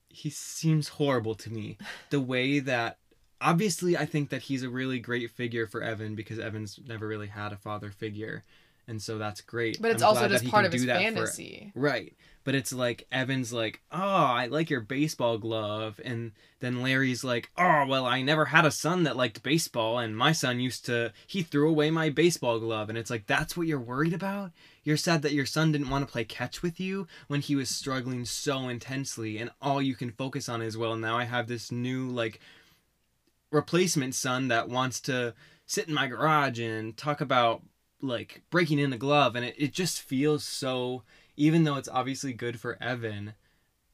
he seems horrible to me. The way that obviously I think that he's a really great figure for Evan because Evan's never really had a father figure. And so that's great. But it's I'm also just part of his that for- fantasy. Right. But it's like Evan's like, "Oh, I like your baseball glove." And then Larry's like, "Oh, well, I never had a son that liked baseball and my son used to he threw away my baseball glove." And it's like, "That's what you're worried about? You're sad that your son didn't want to play catch with you when he was struggling so intensely and all you can focus on is, well, now I have this new like replacement son that wants to sit in my garage and talk about like breaking in the glove and it, it just feels so even though it's obviously good for Evan,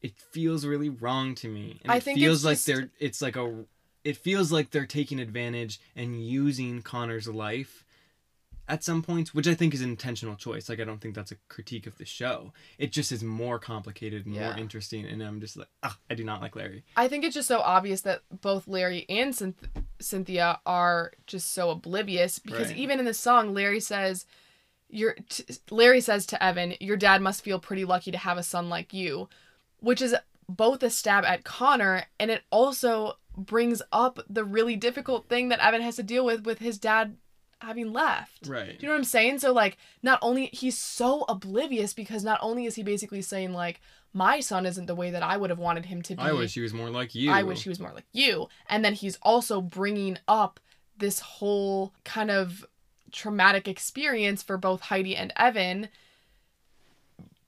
it feels really wrong to me. And I it think feels like just- they're it's like a it feels like they're taking advantage and using Connor's life at some points, which I think is an intentional choice. Like I don't think that's a critique of the show. It just is more complicated and Yeah. more interesting and I'm just like, ah, I do not like Larry. I think it's just so obvious that both Larry and Cynth- Cynthia are just so oblivious because Right. even in the song, Larry says, "Your t- Larry says to Evan, your dad must feel pretty lucky to have a son like you," which is both a stab at Connor and it also brings up the really difficult thing that Evan has to deal with with his dad having left. Right. Do you know what I'm saying? So like not only he's so oblivious because not only is he basically saying like my son isn't the way that I would have wanted him to be. I wish he was more like you. I wish he was more like you. And then he's also bringing up this whole kind of traumatic experience for both Heidi and Evan,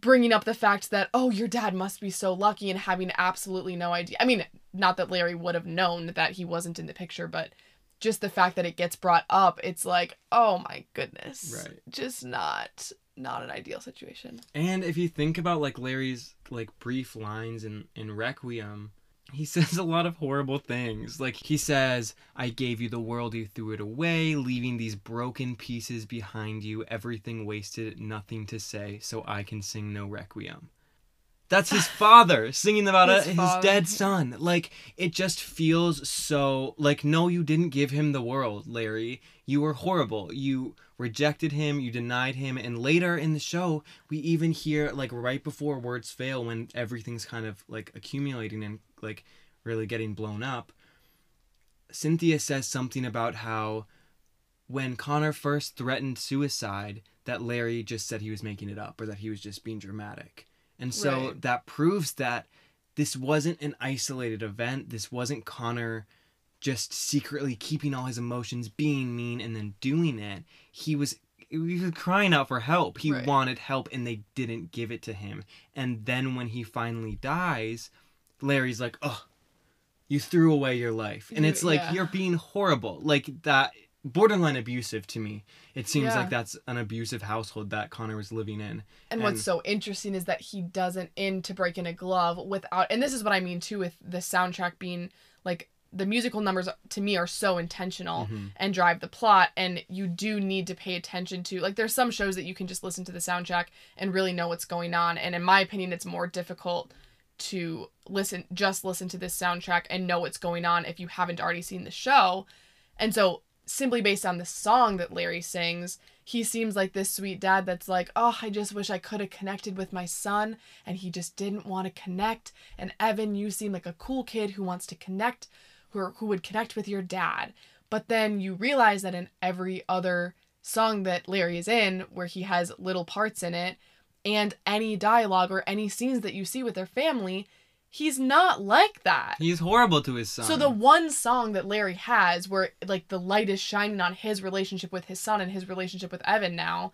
bringing up the fact that, oh, your dad must be so lucky and having absolutely no idea. I mean, not that Larry would have known that he wasn't in the picture, but just the fact that it gets brought up, it's like, oh my goodness. Right. Just not not an ideal situation. And if you think about like Larry's like brief lines in in Requiem, he says a lot of horrible things. Like he says, "I gave you the world, you threw it away, leaving these broken pieces behind you, everything wasted, nothing to say, so I can sing no requiem." That's his father singing about a, His his dead son. Like it just feels so like no you didn't give him the world, Larry. You were horrible. You rejected him, you denied him, and later in the show, we even hear like right before words fail when everything's kind of like accumulating and like really getting blown up. Cynthia says something about how when Connor first threatened suicide, that Larry just said he was making it up or that he was just being dramatic. And so Right. that proves that this wasn't an isolated event. This wasn't Connor just secretly keeping all his emotions, being mean, and then doing it. He was he was crying out for help. He Right. wanted help, and they didn't give it to him. And then when he finally dies, Larry's like, "Oh, you threw away your life," and it's like yeah. you're being horrible. Like that. Borderline abusive to me. It seems Yeah. like that's an abusive household that Connor was living in. And what's so interesting is that he doesn't in to break in a glove without and this is what I mean too with the soundtrack being like the musical numbers to me are so intentional Mhm. and drive the plot and you do need to pay attention to like there's some shows that you can just listen to the soundtrack and really know what's going on and in my opinion it's more difficult to listen just listen to this soundtrack and know what's going on if you haven't already seen the show and so simply based on the song that Larry sings he seems like this sweet dad that's like oh I just wish I could have connected with my son and he just didn't want to connect. And Evan you seem like a cool kid who wants to connect who, who would connect with your dad. But then you realize that in every other song that Larry is in, where he has little parts in it, and any dialogue or any scenes that you see with their family, he's not like that. He's horrible to his son. So the one song that Larry has where like the light is shining on his relationship with his son and his relationship with Evan now,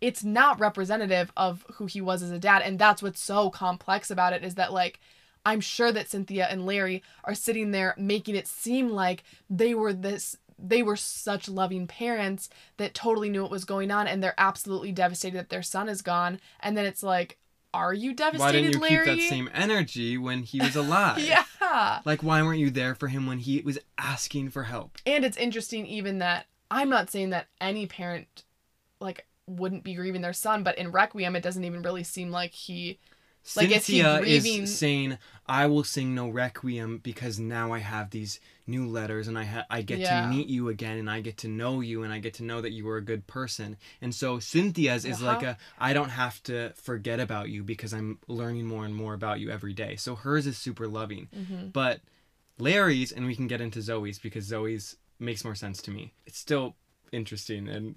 it's not representative of who he was as a dad and that's what's so complex about it is that like I'm sure that Cynthia and Larry are sitting there making it seem like they were this they were such loving parents that totally knew what was going on and they're absolutely devastated that their son is gone and then it's like are you devastated why didn't you Larry? keep that same energy when he was alive? yeah. Like why weren't you there for him when he was asking for help? And it's interesting even that I'm not saying that any parent like wouldn't be grieving their son, but in Requiem it doesn't even really seem like he Like, is Cynthia is saying, "I will sing no requiem because now I have these new letters and I ha- I get Yeah. to meet you again and I get to know you and I get to know that you were a good person." And so Cynthia's is like Uh-huh. a, "I don't have to forget about you because I'm learning more and more about you every day." So hers is super loving, Mhm. but Larry's, and we can get into Zoe's because Zoe's makes more sense to me. It's still interesting and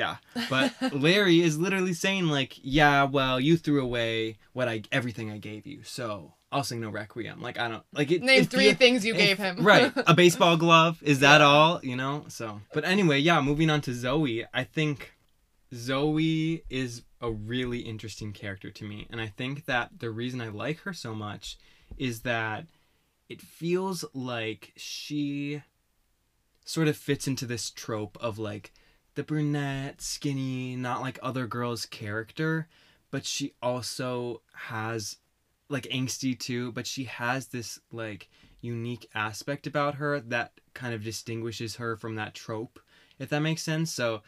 yeah, but Larry is literally saying like, "Yeah, well, you threw away what I everything I gave you, so I'll sing no requiem." Like I don't like it. name three feel- things you it- gave him. right, a baseball glove. Is that Yeah. all? You know. So, but anyway, yeah. Moving on to Zoe, I think Zoe is a really interesting character to me, and I think that the reason I like her so much is that it feels like she sort of fits into this trope of like the brunette, skinny, not like other girls character, but she also has like angsty too, but she has this like unique aspect about her that kind of distinguishes her from that trope, if that makes sense. So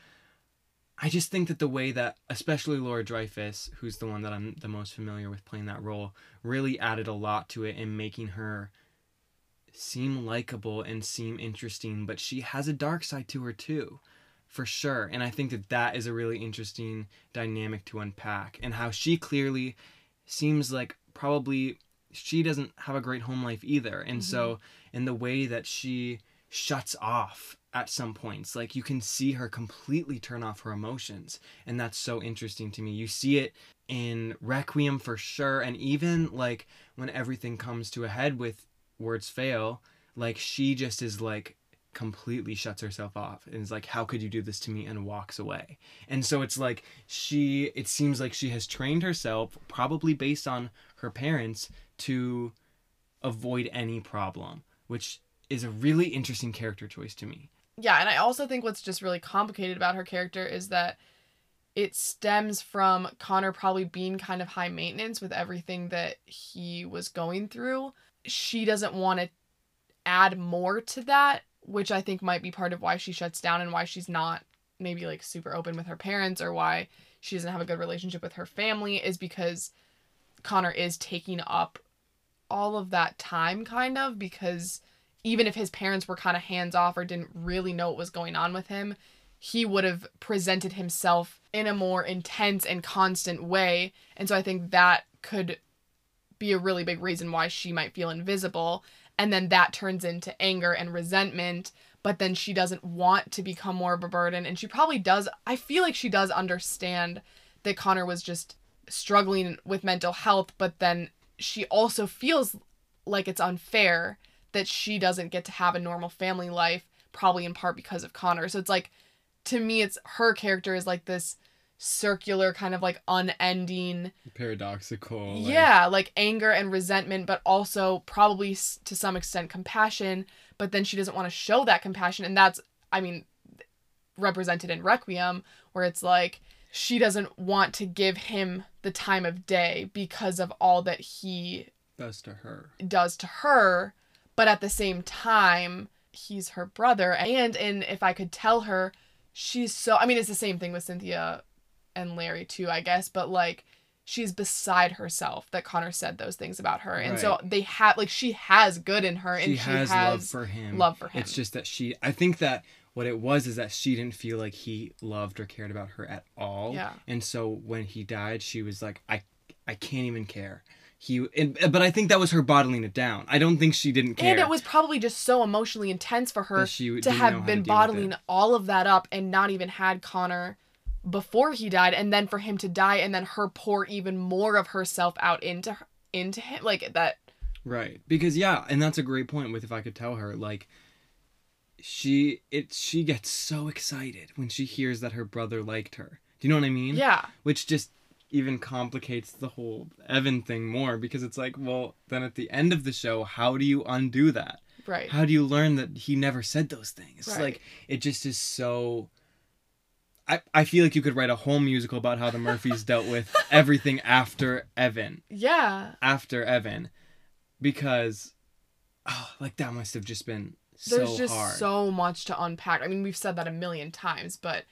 I just think that the way that, especially Laura Dreyfuss, who's the one that I'm the most familiar with playing that role, really added a lot to it in making her seem likable and seem interesting, but she has a dark side to her too, for sure. And I think that that is a really interesting dynamic to unpack, and how she clearly seems like probably she doesn't have a great home life either. And so, mm-hmm. in the way that she shuts off at some points, like you can see her completely turn off her emotions, and that's so interesting to me. You see it in Requiem for sure, and even like when everything comes to a head with words fail like she just is like completely shuts herself off and is like how could you do this to me? and walks away. And so it's like she it seems like she has trained herself probably based on her parents to avoid any problem which is a really interesting character choice to me. Yeah, and I also think what's just really complicated about her character is that it stems from Connor probably being kind of high maintenance with everything that he was going through. She doesn't want to add more to that, which I think might be part of why she shuts down and why she's not maybe like super open with her parents or why she doesn't have a good relationship with her family is because Connor is taking up all of that time kind of because even if his parents were kind of hands off or didn't really know what was going on with him, he would have presented himself in a more intense and constant way. And so I think that could be a really big reason why she might feel invisible. And then that turns into anger and resentment. But then she doesn't want to become more of a burden. And she probably does. I feel like she does understand that Connor was just struggling with mental health. But then she also feels like it's unfair that she doesn't get to have a normal family life, probably in part because of Connor. So it's like, to me, it's her character is like this circular kind of like unending paradoxical yeah like anger and resentment but also probably to some extent compassion but then she doesn't want to show that compassion and that's I mean, represented in Requiem, where it's like she doesn't want to give him the time of day because of all that he Does to her. does to her, but at the same time, he's her brother. And and if I could tell her, she's so I mean it's the same thing with Cynthia and Larry too, I guess, but like she's beside herself that Connor said those things about her. And so they have like she has good in her and She, she has, has, love for him. love for him. It's just that she. I think that what it was is that she didn't feel like he loved or cared about her at all. Yeah. And so when he died, she was like, I, I can't even care. He, and, but I think that was her bottling it down. I don't think she didn't care. And it was probably just so emotionally intense for her to have been bottling all of that up and not even had Connor before he died and then for him to die and then her pour even more of herself out into her- into him like that Right. Because yeah, and that's a great point with if I could tell her like she it she gets so excited when she hears that her brother liked her. Do you know what I mean? yeah Which just even complicates the whole Evan thing more because it's like, well, then at the end of the show, how do you undo that? right How do you learn that he never said those things? Right. Like it just is so I, I feel like you could write a whole musical about how the Murphys dealt with everything after Evan yeah after Evan because oh, like that must have just been there's so just hard. so much to unpack i mean we've said that a million times but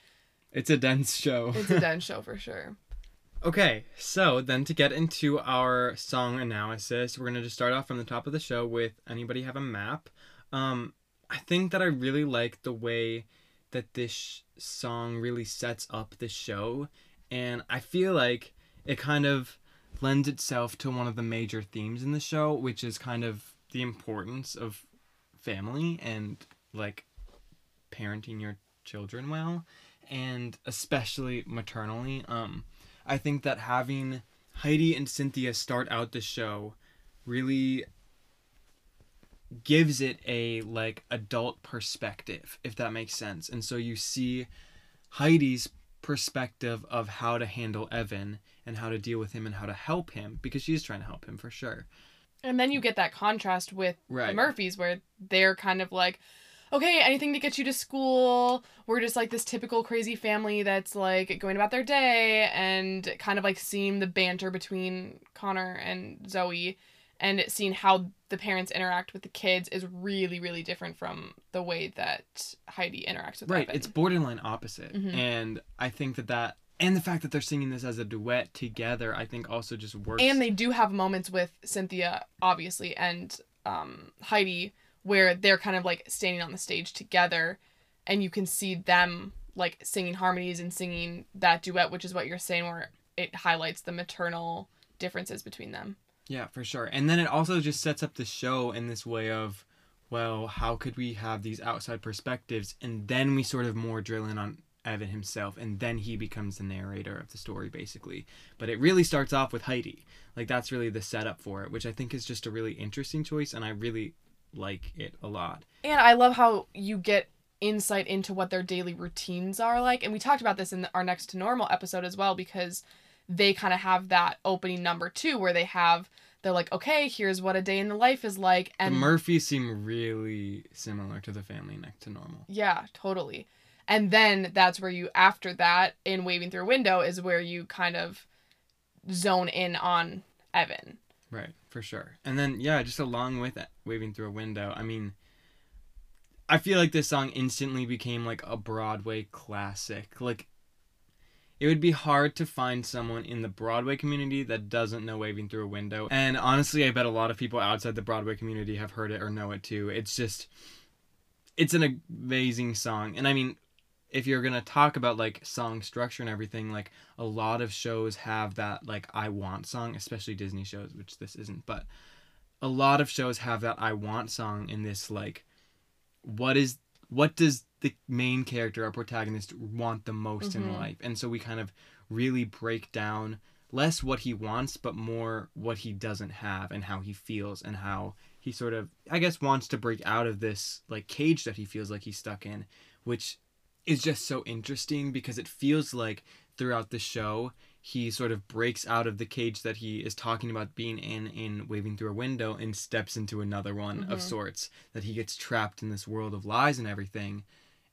It's a dense show. it's a den show for sure okay, so then to get into our song analysis, we're gonna just start off from the top of the show with anybody have a map. Um, I think that I really like the way that this song really sets up the show, and I feel like it kind of lends itself to one of the major themes in the show, which is kind of the importance of family and like parenting your children well and especially maternally. Um i think that having heidi and cynthia start out the show really gives it a like adult perspective if that makes sense. And so you see heidi's perspective of how to handle evan and how to deal with him and how to help him because she's trying to help him for sure. And then you get that contrast with the murphys where they're kind of like okay anything to get you to school. We're just like this typical crazy family that's like going about their day and kind of like seeing the banter between connor and zoe and seeing how the parents interact with the kids is really really different from the way that heidi interacts with right Evan. it's borderline opposite Mhm. and i think that that and the fact that they're singing this as a duet together i think also just works and they do have moments with cynthia obviously and um, heidi where they're kind of like standing on the stage together and you can see them like singing harmonies and singing that duet which is what you're saying where it highlights the maternal differences between them yeah for sure. And then it also just sets up the show in this way of well how could we have these outside perspectives? And then we sort of more drill in on evan himself and then he becomes the narrator of the story basically. But it really starts off with heidi. Like that's really the setup for it which i think is just a really interesting choice and i really like it a lot. And i love how you get insight into what their daily routines are like. And we talked about this in our next to normal episode as well because they kind of have that opening number two where they have they're like okay here's what a day in the life is like and the murphys seem really similar to the family next to normal Yeah, totally. And then that's where you, after that, in Waving Through a Window, is where you kind of zone in on Evan. Right, for sure. And then yeah, just along with it, waving through a window. I mean, I feel like this song instantly became like a Broadway classic. Like it would be hard to find someone in the Broadway community that doesn't know Waving Through a Window. And honestly, I bet a lot of people outside the Broadway community have heard it or know it too. It's just it's an amazing song. And I mean, if you're to talk about like song structure and everything, like a lot of shows have that like I want song, especially Disney shows, which this isn't, but a lot of shows have that I want song in this like what is what does the main character our protagonist want the most in Mhm. life? And so we kind of really break down less what he wants but more what he doesn't have and how he feels and how he sort of I guess wants to break out of this like cage that he feels like he's stuck in, which is just so interesting because it feels like throughout the show he sort of breaks out of the cage that he is talking about being in in waving through a window and steps into another one of Mhm. sorts that he gets trapped in this world of lies and everything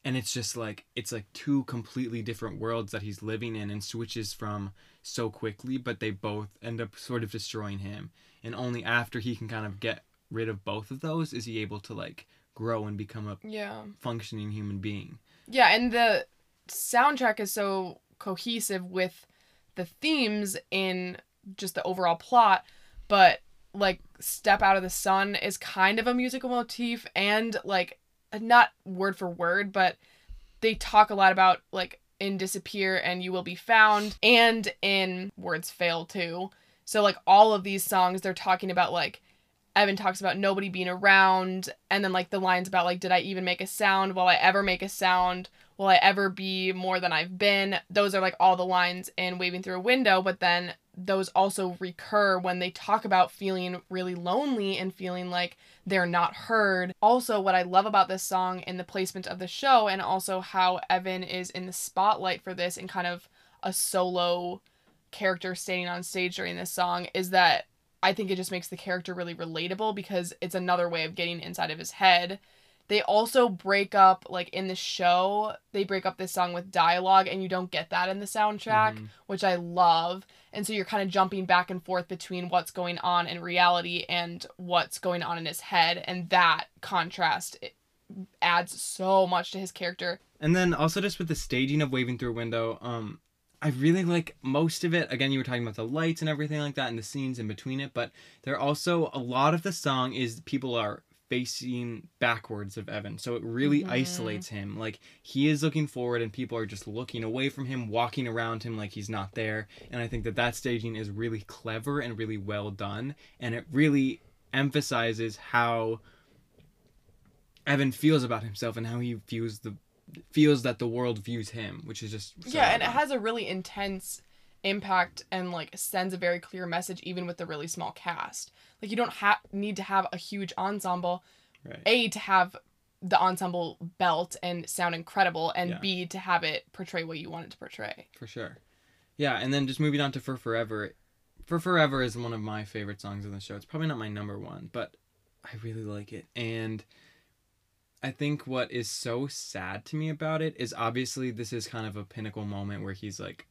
and it's just like it's like two completely different worlds that he's living in and switches from so quickly but they both end up sort of destroying him and only after he can kind of get rid of both of those is he able to like grow and become a Yeah. functioning human being Yeah, and the soundtrack is so cohesive with the themes in just the overall plot, but like Step Out of the Sun is kind of a musical motif and like Uh, not word for word, but they talk a lot about like in Disappear and You Will Be Found and in Words Fail too. So like all of these songs they're talking about like Evan talks about nobody being around and then like the lines about like did I even make a sound? Will I ever make a sound? Will I ever be more than I've been? Those are like all the lines in Waving Through a Window, but then those also recur when they talk about feeling really lonely and feeling like they're not heard. Also, what I love about this song and the placement of the show, and also how Evan is in the spotlight for this and kind of a solo character standing on stage during this song, is that I think it just makes the character really relatable because it's another way of getting inside of his head. They also break up, like in the show, they break up this song with dialogue, and you don't get that in the soundtrack, Mhm. which I love. And so you're kind of jumping back and forth between what's going on in reality and what's going on in his head. And that contrast it adds so much to his character. And then also just with the staging of waving through a window, um, I really like most of it. Again, you were talking about the lights and everything like that, and the scenes in between it. But there also a lot of the song is people are facing backwards of Evan, so it really Mhm. isolates him. Like he is looking forward, and people are just looking away from him, walking around him like he's not there. And I think that that staging is really clever and really well done, and it really emphasizes how Evan feels about himself and how he views the feels that the world views him, which is just so yeah, and it has a really intense impact and like sends a very clear message even with the really small cast. Like you don't have need to have a huge ensemble right. A to have the ensemble belt and sound incredible and Yeah. B to have it portray what you want it to portray. for sure. Yeah, and then just moving on to For Forever. For Forever is one of my favorite songs in the show. It's probably not my number one, but I really like it. And I think what is so sad to me about it is obviously this is kind of a pinnacle moment where he's like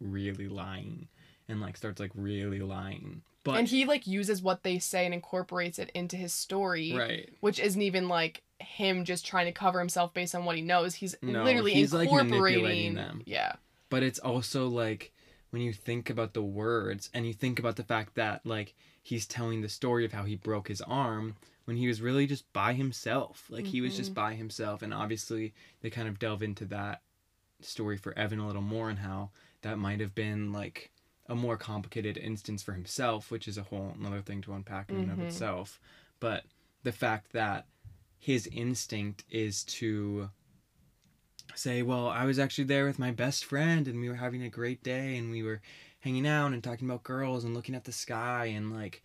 really lying and like starts like really lying. But and he like uses what they say and incorporates it into his story, right. which isn't even like him just trying to cover himself based on what he knows. He's No, literally he's, like, incorporating manipulating them. Yeah. but it's also like when you think about the words and you think about the fact that like he's telling the story of how he broke his arm when he was really just by himself like he was just Mhm. by himself and obviously they kind of delve into that story for Evan a little more and how that might have been like a more complicated instance for himself which is a whole another thing to unpack in and of Mhm. itself but the fact that his instinct is to say, well, I was actually there with my best friend and we were having a great day and we were hanging out and talking about girls and looking at the sky and like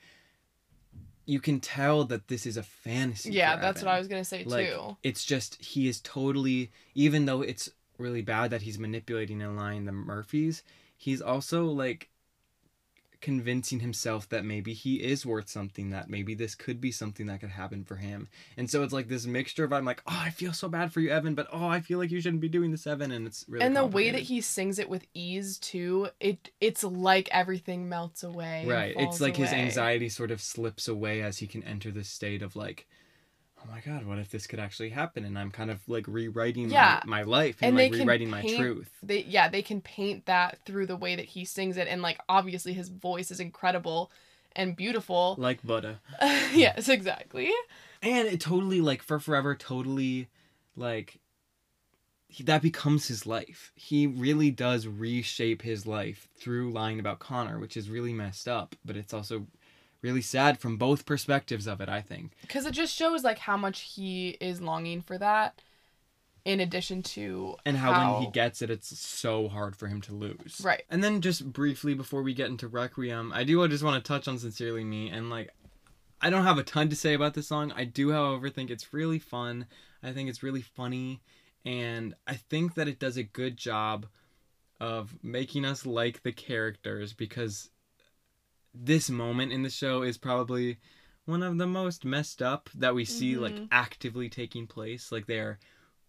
you can tell that this is a fantasy. Yeah, that's what I was gonna say like too. it's just he is totally even though it's really bad that he's manipulating and lying the Murphys, he's also like convincing himself that maybe he is worth something that maybe this could be something that could happen for him. And so it's like this mixture of i'm like oh i feel so bad for you evan but oh i feel like you shouldn't be doing this evan and it's really and the way that he sings it with ease too, it it's like everything melts away. right it's like his anxiety sort of slips away as he can enter this state of like oh my god what if this could actually happen and i'm kind of like rewriting Yeah. my, my life and, And like rewriting my truth They yeah, they can paint that through the way that he sings it and like obviously his voice is incredible and beautiful. like buddha yes, exactly. and it totally like for forever totally like he, that becomes his life he really does reshape his life through lying about connor which is really messed up but it's also really sad from both perspectives of it i think. Cuz it just shows like how much he is longing for that in addition to and how, when he gets it it's so hard for him to lose. Right. and then just briefly before we get into requiem i do just want to touch on sincerely me and like i don't have a ton to say about this song. I do however think it's really fun. I think it's really funny. And i think that it does a good job of making us like the characters because this moment in the show is probably one of the most messed up that we see like Mhm. actively taking place like they're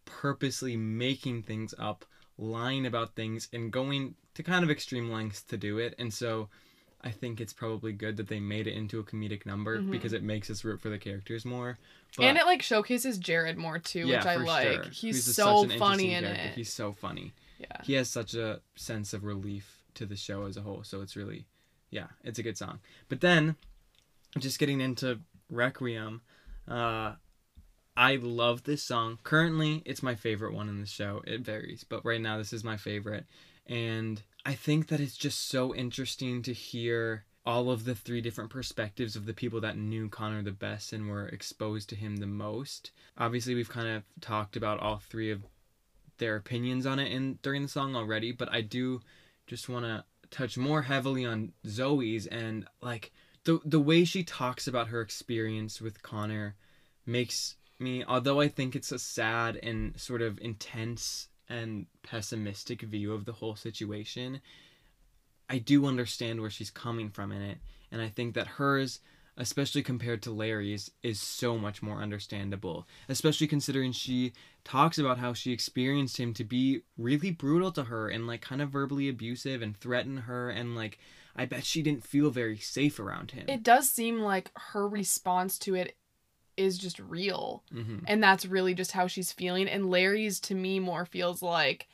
purposely making things up, lying about things, and going to kind of extreme lengths to do it. And so I think it's probably good that they made it into a comedic number Mhm. because it makes us root for the characters more. and it like showcases Jared more too, which I like. sure. He's, a- so funny in character. it. He's so funny. yeah. He has such a sense of relief to the show as a whole. So it's really, yeah, it's a good song. But then, just getting into Requiem, uh, I love this song. Currently, it's my favorite one in the show. It varies, but right now, this is my favorite. And I think that it's just so interesting to hear all of the three different perspectives of the people that knew Connor the best and were exposed to him the most. Obviously, we've kind of talked about all three of their opinions on it in during the song already, but I do just want to touch more heavily on Zoe's and like the the way she talks about her experience with Connor makes me although I think it's a sad and sort of intense and pessimistic view of the whole situation, I do understand where she's coming from in it, and I think that hers especially compared to Larry's is so much more understandable, especially considering she talks about how she experienced him to be really brutal to her and like kind of verbally abusive and threaten her and like I bet she didn't feel very safe around him. It does seem like her response to it is just real. hmm And that's really just how she's feeling. And Larry's to me more feels like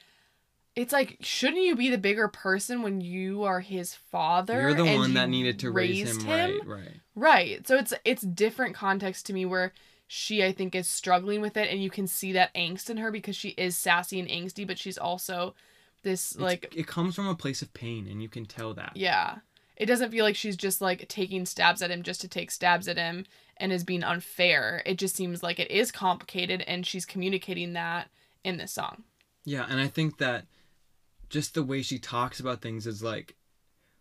it's like, shouldn't you be the bigger person when you are his father? You're the one that needed to raise raised him, right, right. Right. So it's it's different context to me where she I think is struggling with it and you can see that angst in her because she is sassy and angsty, but she's also this It's- like it comes from a place of pain and you can tell that. yeah. It doesn't feel like she's just like taking stabs at him just to take stabs at him and is being unfair. It just seems like it is complicated and she's communicating that in this song. Yeah, and I think that just the way she talks about things is like,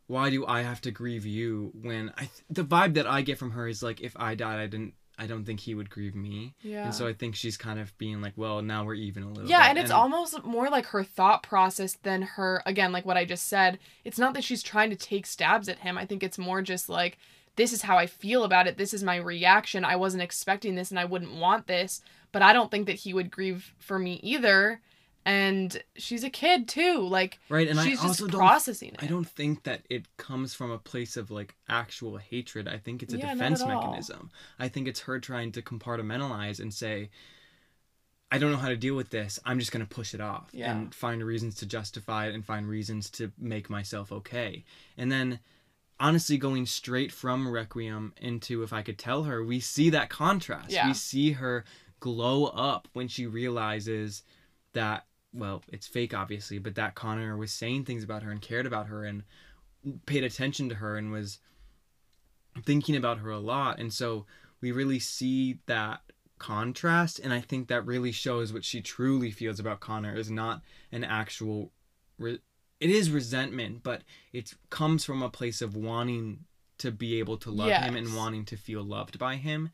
why do I have to grieve you when I th- the vibe that I get from her is like if I died I didn't I don't think he would grieve me. Yeah. And so I think she's kind of being like, well, now we're even a little Yeah, bit. and it's almost more like her thought process than her again, like what I just said. It's not that she's trying to take stabs at him. I think it's more just like this is how I feel about it. This is my reaction. I wasn't expecting this and I wouldn't want this, but I don't think that he would grieve for me either. And she's a kid too. Like right, and she's I just also don't processing it. I don't think that it comes from a place of like actual hatred. I think it's a Yeah, defense mechanism. I think it's her trying to compartmentalize and say, I don't know how to deal with this. I'm just going to push it off Yeah. and find reasons to justify it and find reasons to make myself okay. And then honestly going straight from Requiem into If I Could Tell Her, we see that contrast. Yeah. We see her glow up when she realizes that well, it's fake obviously, but that Connor was saying things about her and cared about her and paid attention to her and was thinking about her a lot. And so we really see that contrast and I think that really shows what she truly feels about Connor is not an actual re- it is resentment, but it comes from a place of wanting to be able to love him and wanting to feel loved by him.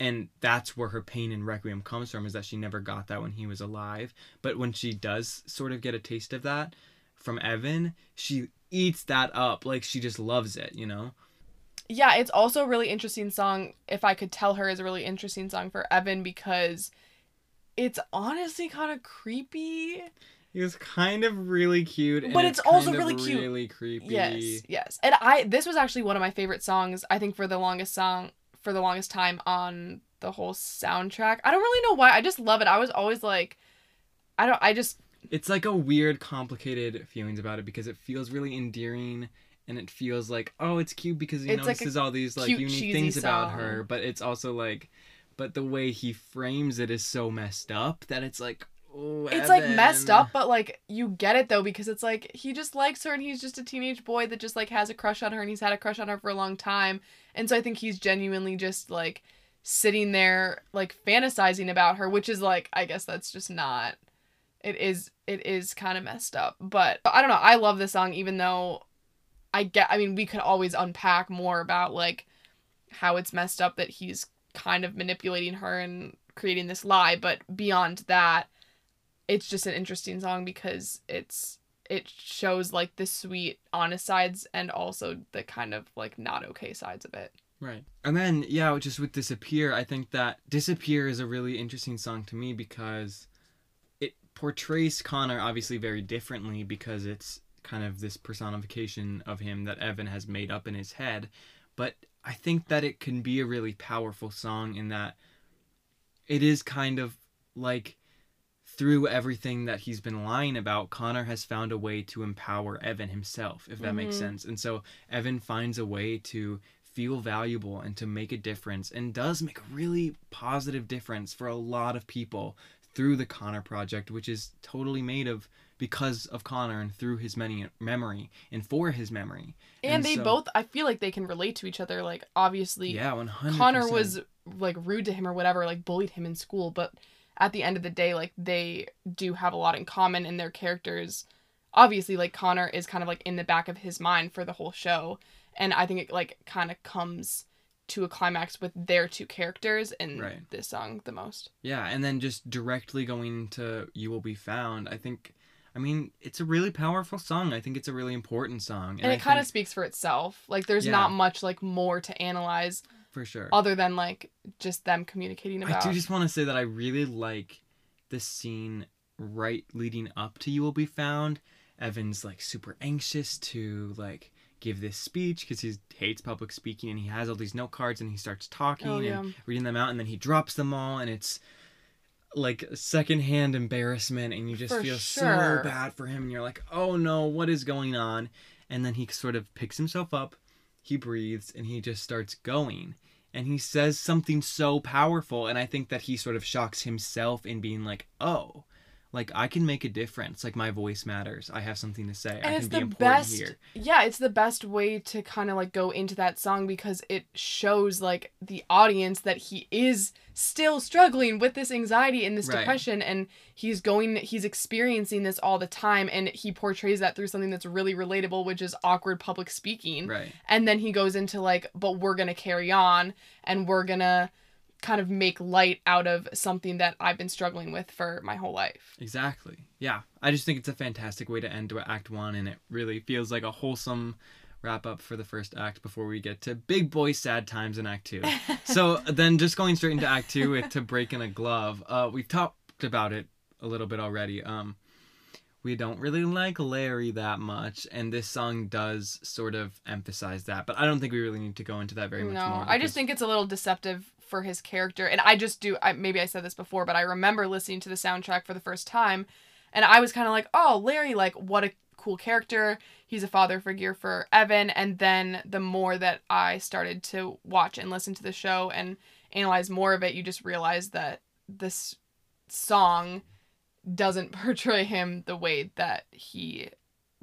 And that's where her pain in Requiem comes from is that she never got that when he was alive. But when she does sort of get a taste of that from Evan, she eats that up. Like she just loves it, you know? yeah, it's also a really interesting song. If I could tell her is a really interesting song for Evan because it's honestly kind of creepy. He was kind of really cute. and But it's also kind of really cute. Really creepy. Yes, yes. And I this was actually one of my favorite songs. I think for the longest song for the longest time on the whole soundtrack. I don't really know why. I just love it. I was always like, I don't. I just It's like a weird, complicated feelings about it because it feels really endearing and it feels like, oh, it's cute because you It's like a notices all these like cute, unique things about her, but it's also like, but the way he frames it is so messed up that it's like, oh, it's like messed up, but like you get it though because it's like he just likes her and he's just a teenage boy that just like has a crush on her and he's had a crush on her for a long time. And so I think he's genuinely just like sitting there like fantasizing about her, which is like I guess that's just not it is it is kind of messed up. But I don't know. I love this song even though I get I mean we could always unpack more about like how it's messed up that he's kind of manipulating her and creating this lie, but beyond that it's just an interesting song because it's it shows like the sweet honest sides and also the kind of like not okay sides of it Right. And then, yeah, just with Disappear, I think that Disappear is a really interesting song to me because it portrays Connor obviously very differently because it's kind of this personification of him that Evan has made up in his head. But I think that it can be a really powerful song in that it is kind of like through everything that he's been lying about, Connor has found a way to empower Evan himself, if that makes Mhm. sense. And so Evan finds a way to feel valuable and to make a difference and does make a really positive difference for a lot of people through the Connor project, which is totally made of because of Connor and through his many memory and for his memory. And, And they so- both, I feel like they can relate to each other. Like, obviously, Yeah, 100%. Connor was like rude to him or whatever, like bullied him in school, but at the end of the day, like they do have a lot in common in their characters. Obviously, like Connor is kind of like in the back of his mind for the whole show, and I think it like kind of comes to a climax with their two characters in Right. this song the most. Yeah, and then just directly going to You Will Be Found, I think I mean, it's a really powerful song. I think it's a really important song. And, I it kind of speaks for itself. Like there's Yeah. not much like more to analyze for sure. other than like just them communicating about. I do just want to say that I really like the scene right leading up to You Will Be Found. Evan's like super anxious to like give this speech because he hates public speaking and he has all these note cards and he starts talking Oh, and reading them out and then he drops them all and it's like secondhand embarrassment and you just For feel sure. so bad for him and you're like oh no what is going on and then he sort of picks himself up he breathes and he just starts going and he says something so powerful and i think that he sort of shocks himself in being like oh like i can make a difference. Like my voice matters. I have something to say. I and can it's be the important best here. Yeah it's the best way to kind of like go into that song because it shows like the audience that he is still struggling with this anxiety and this Right. depression and he's going he's experiencing this all the time and he portrays that through something that's really relatable which is awkward public speaking. Right. And then he goes into like but we're gonna carry on and we're gonna kind of make light out of something that i've been struggling with for my whole life Exactly. Yeah. I just think it's a fantastic way to end Act One, and it really feels like a wholesome wrap up for the first act before we get to big boy sad times in Act Two. so then, just going straight into Act Two with to break in a glove. Uh, we've talked about it a little bit already. Um, we don't really like Larry that much, and this song does sort of emphasize that. But I don't think we really need to go into that very much no more. i just think it's a little deceptive for his character. And i just do I, maybe i said this before but i remember listening to the soundtrack for the first time and i was kind of like oh larry like what a cool character. He's a father figure for evan. And then the more that i started to watch and listen to the show and analyze more of it you just realize that this song doesn't portray him the way that he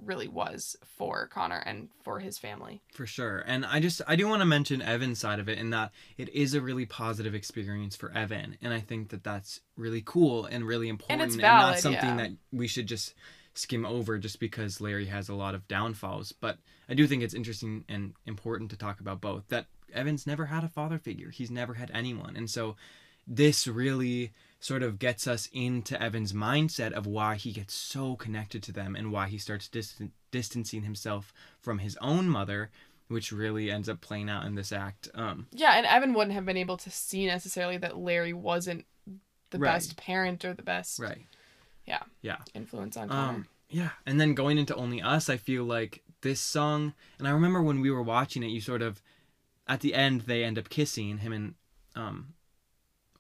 really was for connor and for his family For sure. And I just I do want to mention Evan's side of it in that it is a really positive experience for Evan and I think that that's really cool and really important and, it's not something yeah. that we should just skim over just because Larry has a lot of downfalls, but I do think it's interesting and important to talk about both that Evan's never had a father figure. He's never had anyone. And so this really sort of gets us into Evan's mindset of why he gets so connected to them and why he starts distan- distancing himself from his own mother, which really ends up playing out in this act. Um, Yeah, and Evan wouldn't have been able to see necessarily that Larry wasn't the Right. best parent or the best right. Yeah. Yeah. influence on Connor. Um, yeah, and then going into Only Us, I feel like this song, and I remember when we were watching it, you sort of, at the end, they end up kissing him and, um,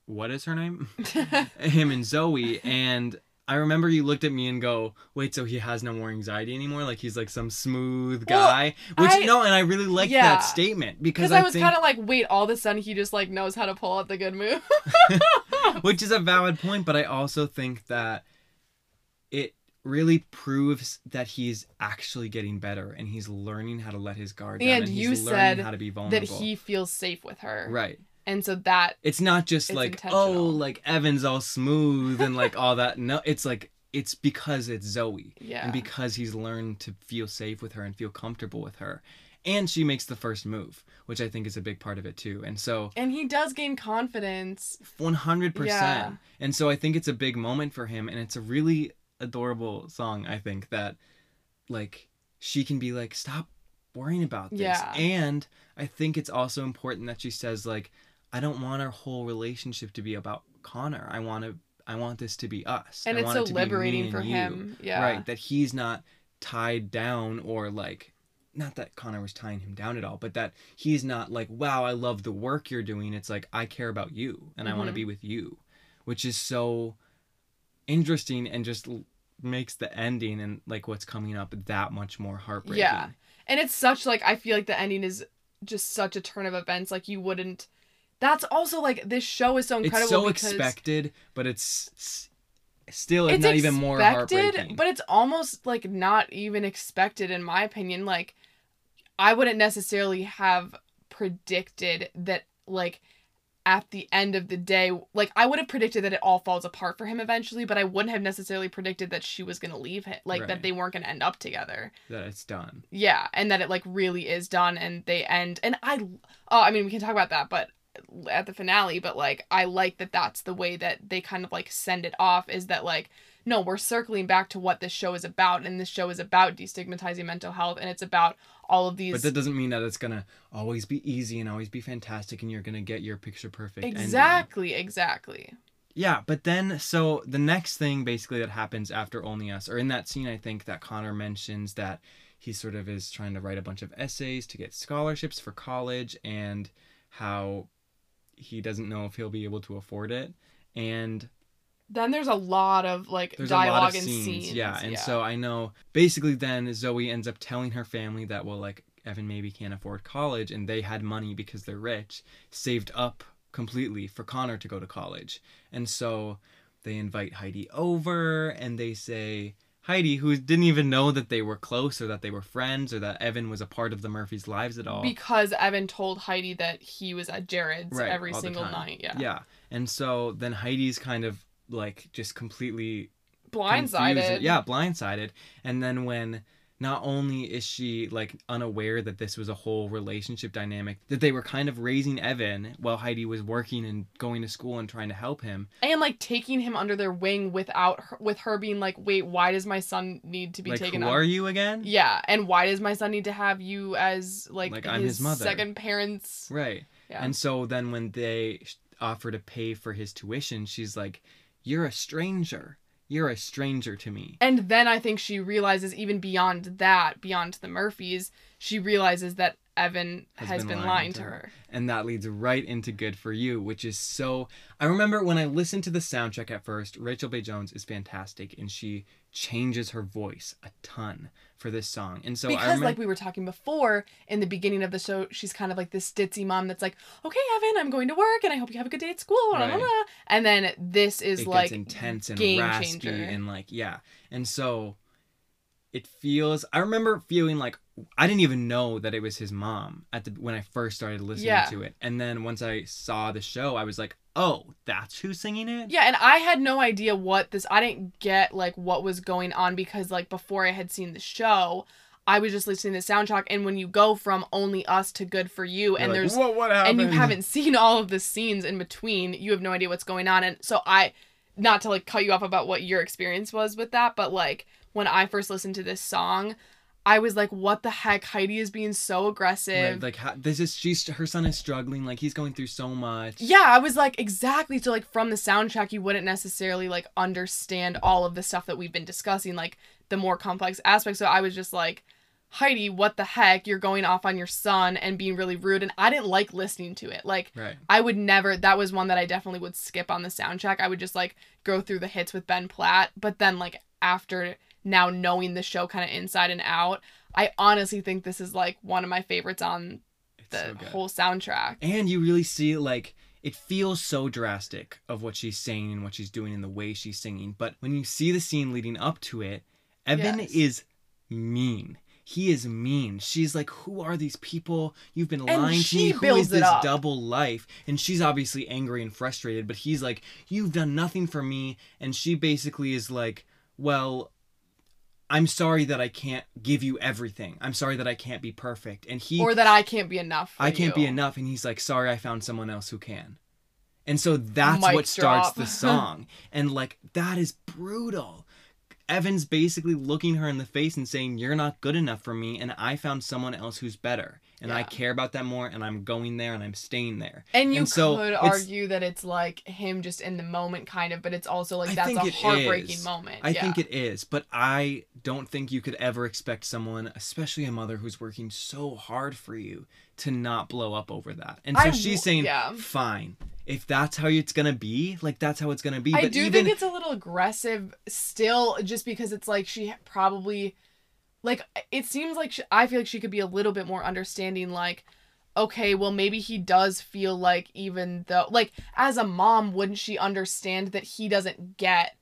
what is her name? him and Zoe, and I remember you looked at me and go, "Wait, so he has no more anxiety anymore? Like he's like some smooth Well, guy?" Which I- no, and I really liked Yeah. that statement because I, I was think, kind of like, wait, all of a sudden he just like knows how to pull out the good move. which is a valid point, but I also think that it really proves that he's actually getting better and he's learning how to let his guard down And and you said how to be vulnerable. that he feels safe with her. right. And so that It's not just It's like oh, like Evan's all smooth and like all that. No, it's like it's because it's Zoe. yeah. and because he's learned to feel safe with her and feel comfortable with her and she makes the first move which i think is a big part of it too and so and he does gain confidence. 100% Yeah. and so i think it's a big moment for him and it's a really adorable song i think that like she can be like stop worrying about this Yeah. and i think it's also important that she says like i don't want our whole relationship to be about connor i want to I want this to be us. and I it's want so it to liberating for you." him. Yeah. Right, that he's not tied down or like not that Connor was tying him down at all, but that he's not like, wow, I love the work you're doing. It's like I care about you and I want to mm-hmm. be with you, which is so interesting and just makes the ending and like what's coming up that much more heartbreaking. Yeah. And it's such like I feel like the ending is just such a turn of events like you wouldn't that's also like this show is so incredible It's so expected, but it's still it's not even more expected, heartbreaking. but it's almost like not even expected in my opinion. Like I wouldn't necessarily have predicted that like at the end of the day, like I would have predicted that it all falls apart for him eventually, but I wouldn't have necessarily predicted that she was gonna leave him, like Right. that they weren't gonna end up together. that it's done. Yeah, and that it like really is done, and they end. And I, oh, I mean, we can talk about that, but at the finale, but like I like that that's the way that they kind of like send it off. Is that like no, we're circling back to what this show is about, and this show is about destigmatizing mental health, and it's about all of these. But that doesn't mean that it's gonna always be easy and always be fantastic, and you're gonna get your picture perfect. ending. exactly, exactly. Yeah, but then so the next thing basically that happens after Only Us, or in that scene, I think that Connor mentions that he sort of is trying to write a bunch of essays to get scholarships for college, and how he doesn't know if he'll be able to afford it, and Then there's a lot of like there's dialogue of and scenes, scenes. yeah, and so I know basically then Zoe ends up telling her family that well, like Evan maybe can't afford college, and they had money because they're rich, saved up completely for Connor to go to college, and so they invite Heidi over, and they say. Heidi, who didn't even know that they were close or that they were friends or that Evan was a part of the Murphys' lives at all. because Evan told Heidi that he was at Jared's Right, every single night. Yeah. yeah. And so then Heidi's kind of like just completely Blindsided. confused- Yeah, blindsided. And then when not only is she like unaware that this was a whole relationship dynamic, that they were kind of raising Evan while Heidi was working and going to school and trying to help him. and like taking him under their wing without her, with her being like, wait, why does my son need to be like, taken who are you again? Yeah, and why does my son need to have you as like, Like, his, I'm his mother. second parents? Right. Yeah. And so then when they offer to pay for his tuition, she's like, "You're a stranger. You're a stranger to me." And then I think she realizes even beyond that, beyond the Murphys, she realizes that Evan has, been, lying, to her. And that leads right into Good for You, which is so. I remember when I listened to the soundtrack at first, Rachel Bay Jones is fantastic and she changes her voice a ton for this song. And so I because remember. like we were talking before in the beginning of the show she's kind of like this ditzy mom that's like okay evan i'm going to work and i hope you have a good day at school blah, blah, blah. and then this is it like intense and game raspy changer. and like yeah and so it feels i remember feeling like i didn't even know that it was his mom at the when i first started listening Yeah. to it and then once i saw the show i was like oh that's who's singing it yeah and i had no idea what this i didn't get like what was going on because like before i had seen the show i was just listening to the soundtrack and when you go from only us to good for you You're and like, there's what, what happened? and you haven't seen all of the scenes in between you have no idea what's going on and so i not to like cut you off about what your experience was with that but like when i first listened to this song i was like what the heck? Heidi is being so aggressive. Right, like this is she's her son is struggling like he's going through so much. Yeah i was like exactly. So like from the soundtrack you wouldn't necessarily like understand all of the stuff that we've been discussing like the more complex aspects. So i was just like heidi what the heck? You're going off on your son and being really rude. And i didn't like listening to it. Like right. I would never. That was one that I definitely would skip on the soundtrack. I would just like go through the hits with Ben Platt, but then like after now knowing the show kind of inside and out, I honestly think this is like one of my favorites on it's the so whole soundtrack. and you really see like it feels so drastic of what she's saying and what she's doing and the way she's singing but when you see the scene leading up to it evan Yes. is mean. He is mean. She's like who are these people? You've been And lying to me. Who is this up. double life? And she's obviously angry and frustrated but he's like you've done nothing for me. And she basically is like well I'm sorry that I can't give you everything. I'm sorry that I can't be perfect. And he Or that I can't be enough. for I can't be enough. And he's like, sorry, I found someone else who can. And so that's Mic what starts the song. and like, that is brutal. Evan's basically looking her in the face and saying, You're not good enough for me, and I found someone else who's better. And I care about that more and I'm going there and I'm staying there. And you And so could argue that it's like him just in the moment, kind of, but it's also like I that's a heartbreaking is. moment. I yeah. think it is, but I don't think you could ever expect someone, especially a mother who's working so hard for you, to not blow up over that. And so I she's saying, yeah. fine. If that's how it's gonna be, like that's how it's gonna be. I but do even think it's a little aggressive still, just because it's like she probably, like, it seems like she, I feel like she could be a little bit more understanding. Like, okay, well, maybe he does feel like, even though, like, as a mom, wouldn't she understand that he doesn't get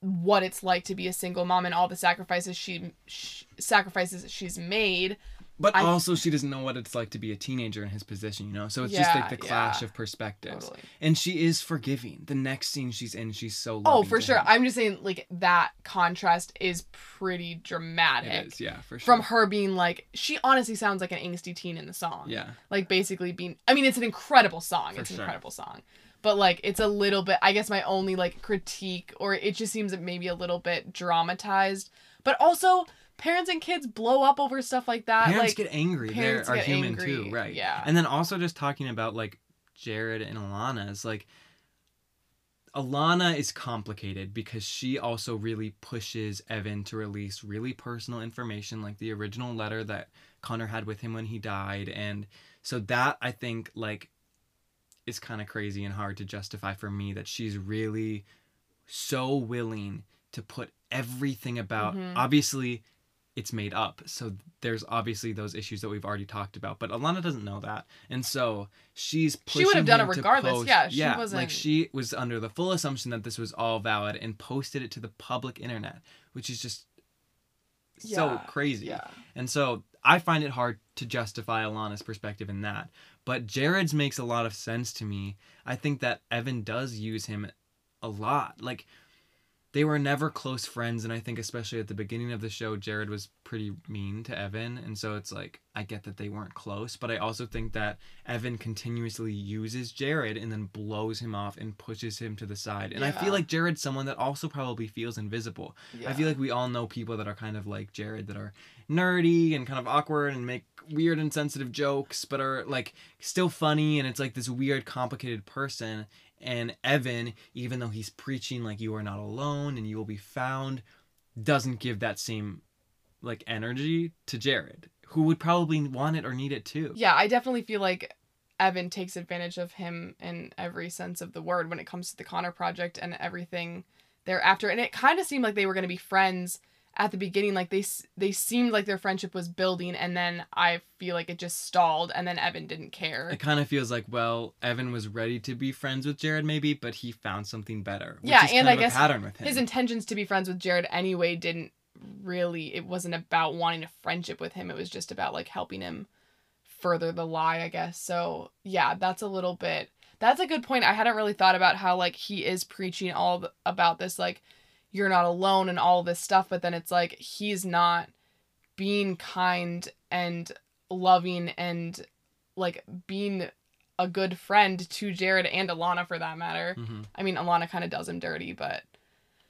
what it's like to be a single mom and all the sacrifices she, sh sacrifices she's made? But I- also, she doesn't know what it's like to be a teenager in his position, you know? So it's just like the clash yeah. of perspectives. Totally. And she is forgiving. The next scene she's in, she's so Oh, for sure. him. I'm just saying, like, that contrast is pretty dramatic. It is, yeah, for sure. from her being like she honestly sounds like an angsty teen in the song Yeah. like basically being i mean it's an incredible song For it's an sure. incredible song but like it's a little bit i guess my only like critique or it just seems maybe a little bit dramatized but also parents and kids blow up over stuff like that Parents like get angry. They are human angry, too, right? yeah. And then also just talking about like Jared and Alana is like Alana is complicated because she also really pushes Evan to release really personal information like the original letter that Connor had with him when he died and so that I think like is kind of crazy and hard to justify for me that she's really so willing to put everything about Mhm. obviously it's made up so there's obviously those issues that we've already talked about but alana doesn't know that and so she's She would have done it regardless, post- yeah, she yeah wasn't- like she was under the full assumption that this was all valid and posted it to the public internet which is just so crazy yeah and so I find it hard to justify Alana's perspective in that. But Jared's makes a lot of sense to me. I think that Evan does use him a lot. Like they were never close friends and I think especially at the beginning of the show Jared was pretty mean to Evan and so it's like I get that they weren't close, but I also think that Evan continuously uses Jared and then blows him off and pushes him to the side. And I feel like Jared's someone that also probably feels invisible. I feel like we all know people that are kind of like Jared that are nerdy and kind of awkward and make weird and sensitive jokes, but are like still funny and it's like this weird, complicated person. And Evan, even though he's preaching like you are not alone and you will be found, doesn't give that same like energy to Jared, who would probably want it or need it too. Yeah, I definitely feel like Evan takes advantage of him in every sense of the word when it comes to the Connor project and everything thereafter. And it kind of seemed like they were going to be friends at the beginning. Like they they seemed like their friendship was building, and then I feel like it just stalled, and then Evan didn't care. It kind of feels like, well, Evan was ready to be friends with Jared, maybe, but he found something better. Which Yeah, is and kind I of guess a pattern with him. His intentions to be friends with Jared anyway didn't really. It wasn't about wanting a friendship with him. It was just about like helping him further the lie, I guess. So yeah, that's a little bit. That's a good point. I hadn't really thought about how like he is preaching all about this like you're not alone and all this stuff, but then it's like he's not being kind and loving and like being a good friend to Jared and Alana for that matter. Mhm. I mean, Alana kind of does him dirty, but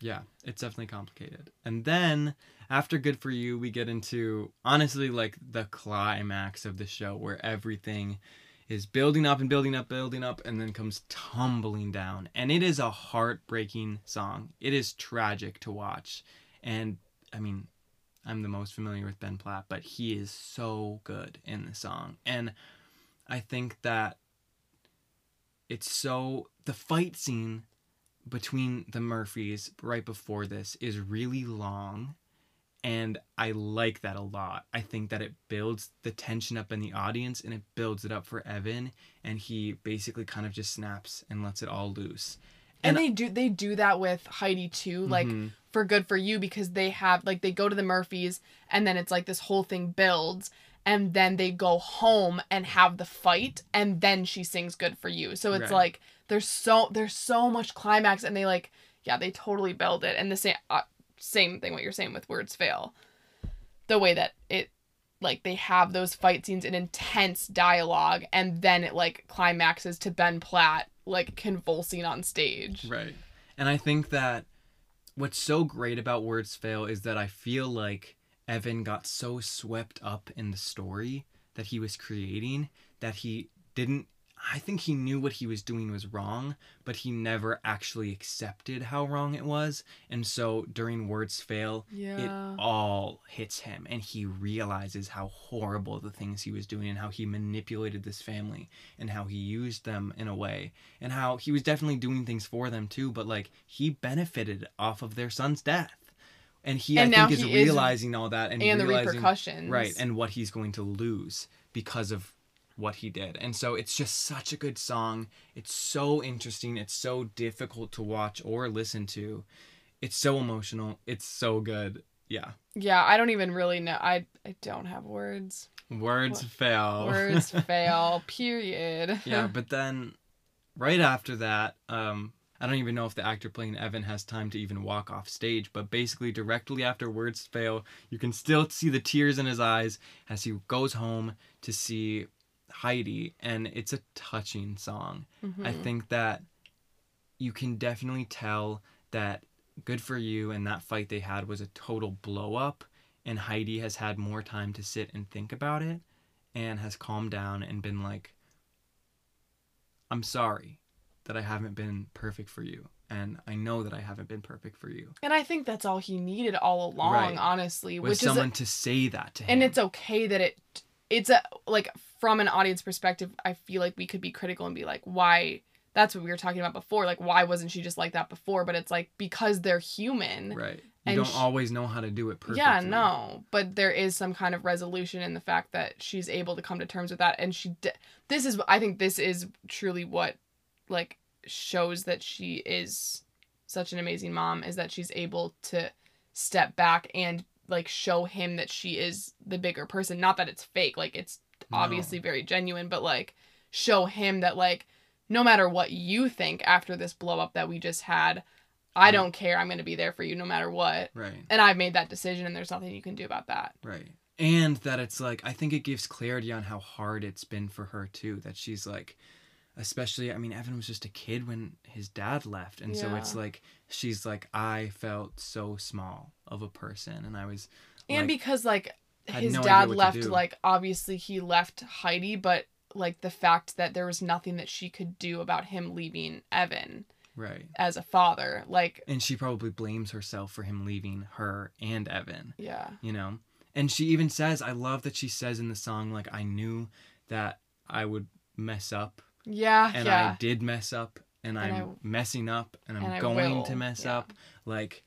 Yeah, it's definitely complicated. And then after Good for You, we get into honestly like the climax of the show where everything is building up and building up, building up, and then comes tumbling down. And it is a heartbreaking song. It is tragic to watch. And I mean, I'm the most familiar with Ben Platt, but he is so good in the song. And I think that it's so the fight scene between the Murphys right before this is really long and I like that a lot. I think that it builds the tension up in the audience and it builds it up for Evan and he basically kind of just snaps and lets it all loose. and, And- they do they do that with Heidi too, like Mhm. for good for you because they have like they go to the Murphys and then it's like this whole thing builds and then they go home and have the fight and then she sings good for you. So it's Right. like there's so there's so much climax and they like yeah, they totally build it and the same uh, same thing what you're saying with words fail. The way that it like they have those fight scenes and intense dialogue and then it like climaxes to Ben Platt like convulsing on stage. Right. And I think that what's so great about Words Fail is that I feel like Evan got so swept up in the story that he was creating that he didn't I think he knew what he was doing was wrong, but he never actually accepted how wrong it was. And so during Words Fail, Yeah. it all hits him and he realizes how horrible the things he was doing and how he manipulated this family and how he used them in a way and how he was definitely doing things for them too, but like he benefited off of their son's death. And he And I think is he is- realizing all that and, and the repercussions. right and what he's going to lose because of what he did and so it's just such a good song it's so interesting it's so difficult to watch or listen to it's so emotional it's so good yeah Yeah, I don't even really know. I I don't have words. words What- fail Words fail. Period. yeah but then right after that um i don't even know if the actor playing evan has time to even walk off stage but basically directly after words fail you can still see the tears in his eyes as he goes home to see heidi and it's a touching song Mhm. i think that you can definitely tell that good for you and that fight they had was a total blow up and heidi has had more time to sit and think about it and has calmed down and been like i'm sorry that i haven't been perfect for you and i know that i haven't been perfect for you And I think that's all he needed all along, Right. honestly. with which someone is to say that to him and it's okay that it it's a like from an audience perspective, I feel like we could be critical and be like, why that's what we were talking about before. Like why wasn't she just like that before? But it's like because they're human. right you don't sh- always know how to do it perfectly Yeah, no, but there is some kind of resolution in the fact that she's able to come to terms with that, and she. D- this is, I think, this is truly what, like, shows that she is such an amazing mom is that she's able to step back and like show him that she is the bigger person. Not that it's fake, like it's No. obviously very genuine, but like show him that like no matter what you think after this blow up that we just had, I Right. don't care. I'm gonna be there for you no matter what right and I've made that decision, and there's nothing you can do about that. Right. And that it's like I think it gives clarity on how hard it's been for her too. That she's like especially I mean Evan was just a kid when his dad left. And so it's like she's like I felt so small of a person. And I was And like, because like his no dad left, like obviously he left Heidi, but like the fact that there was nothing that she could do about him leaving Evan right. as a father, like And she probably blames herself for him leaving her and Evan, yeah, you know. And she even says I love that she says in the song like I knew that I would mess up yeah, and yeah, I did mess up and, And I'm I- messing up and I'm and going to mess yeah. up. Like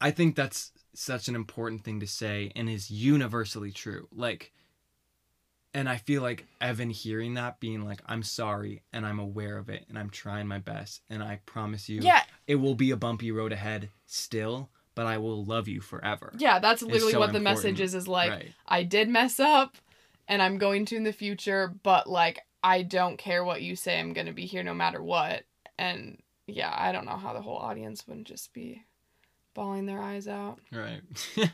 I think that's such an important thing to say and is universally true. Like and I feel like Evan hearing that being like I'm sorry and I'm aware of it and I'm trying my best and I promise you yeah, it will be a bumpy road ahead still, but I will love you forever. yeah. That's literally so what the message is. Is like right. I did mess up, and I'm going to in the future, but like I don't care what you say. I'm gonna be here no matter what. And yeah, I don't know how the whole audience wouldn't just be bawling their eyes out. Right.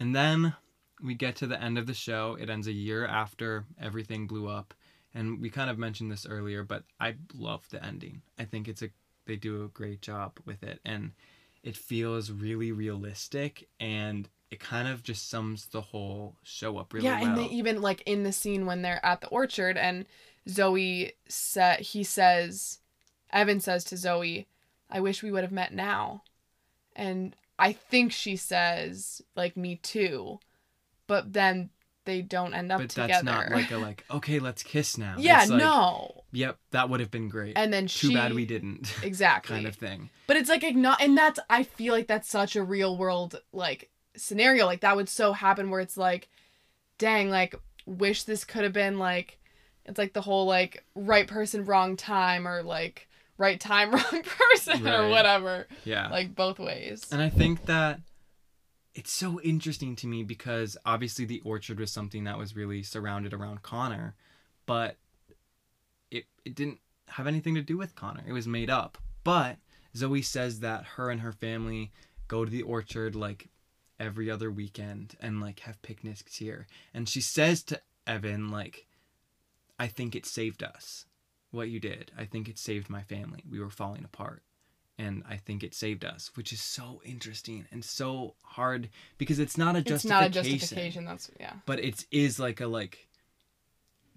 and then we get to the end of the show. It ends a year after everything blew up. And we kind of mentioned this earlier, but I love the ending. I think it's a they do a great job with it and it feels really realistic and it kind of just sums the whole show up really yeah, well. and they even like in the scene when they're at the orchard and Zoe said he says Evan says to Zoe, I wish we would have met now. And I think she says, like, me too. But then they don't end up but together. that's not like a like, okay, let's kiss now. yeah, It's like, no. Yep, that would have been great. And then Too she bad we didn't. exactly kind of thing. But it's like not, and that's I feel like that's such a real world like scenario. Like that would so happen where it's like, dang, like wish this could have been like, it's like the whole like right person wrong time or like right time wrong person or whatever. Yeah. Like both ways. And I think that it's so interesting to me because obviously the orchard was something that was really surrounded around Connor, but it it didn't have anything to do with Connor. It was made up. But Zoe says that her and her family go to the orchard like every other weekend and like have picnics here. And she says to Evan like I think it saved us. What you did. I think it saved my family. We were falling apart. and I think it saved us, which is so interesting and so hard because it's not a It's justification. not a justification. That's yeah. but it is like a like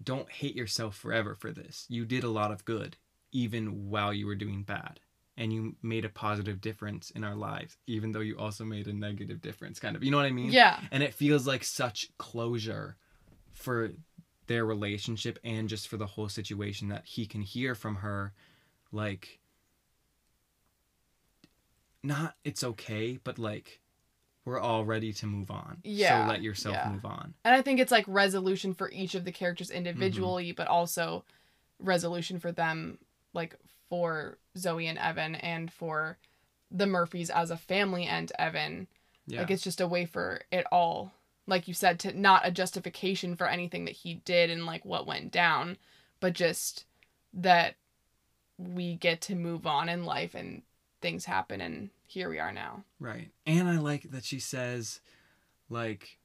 don't hate yourself forever for this you did a lot of good even while you were doing bad and you made a positive difference in our lives even though you also made a negative difference kind of you know what i mean Yeah. and it feels like such closure for their relationship and just for the whole situation that he can hear from her like not it's okay but like we're all ready to move on Yeah, so let yourself yeah. move on And I think it's like resolution for each of the characters Mm-hmm. individually, but also resolution for them, like for Zoe and Evan, and for the Murphys as a family and Evan. yeah Like it's just a way for it all, like you said, to not a justification for anything that he did and like what went down, but just that we get to move on in life and things happen and here we are now. Right. And I like that she says, like,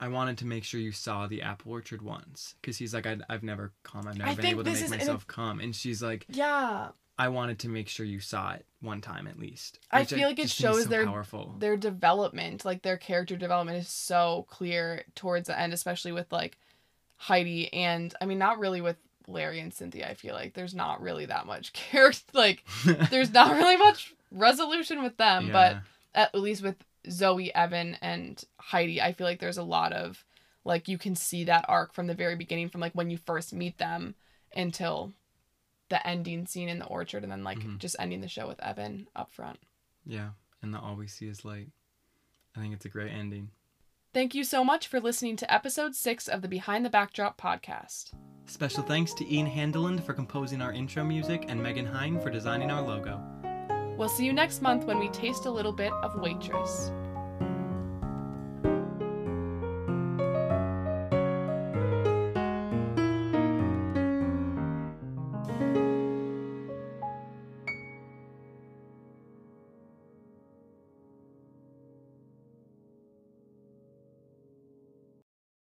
I wanted to make sure you saw the apple orchard once. Because he's like, I, I've never come. I've never I been able to make myself come. And she's like, Yeah. I wanted to make sure you saw it one time at least. I feel like it just think is shows so their- powerful. their development, like their character development is so clear towards the end, especially with like Heidi and I mean not really with Larry and Cynthia, I feel like there's not really that much character like there's not really much resolution with them, but at least with Zoe, Evan, and Heidi, I feel like there's a lot of like you can see that arc from the very beginning, from like when you first meet them until the ending scene in the orchard, and then like Mhm. just ending the show with Evan up front. yeah. And the all we see is light. I think it's a great ending. Thank you so much for listening to episode six of the Behind the Backdrop podcast. Special thanks to Ian Handeland for composing our intro music and Megan Hine for designing our logo. We'll see you next month when we taste a little bit of Waitress.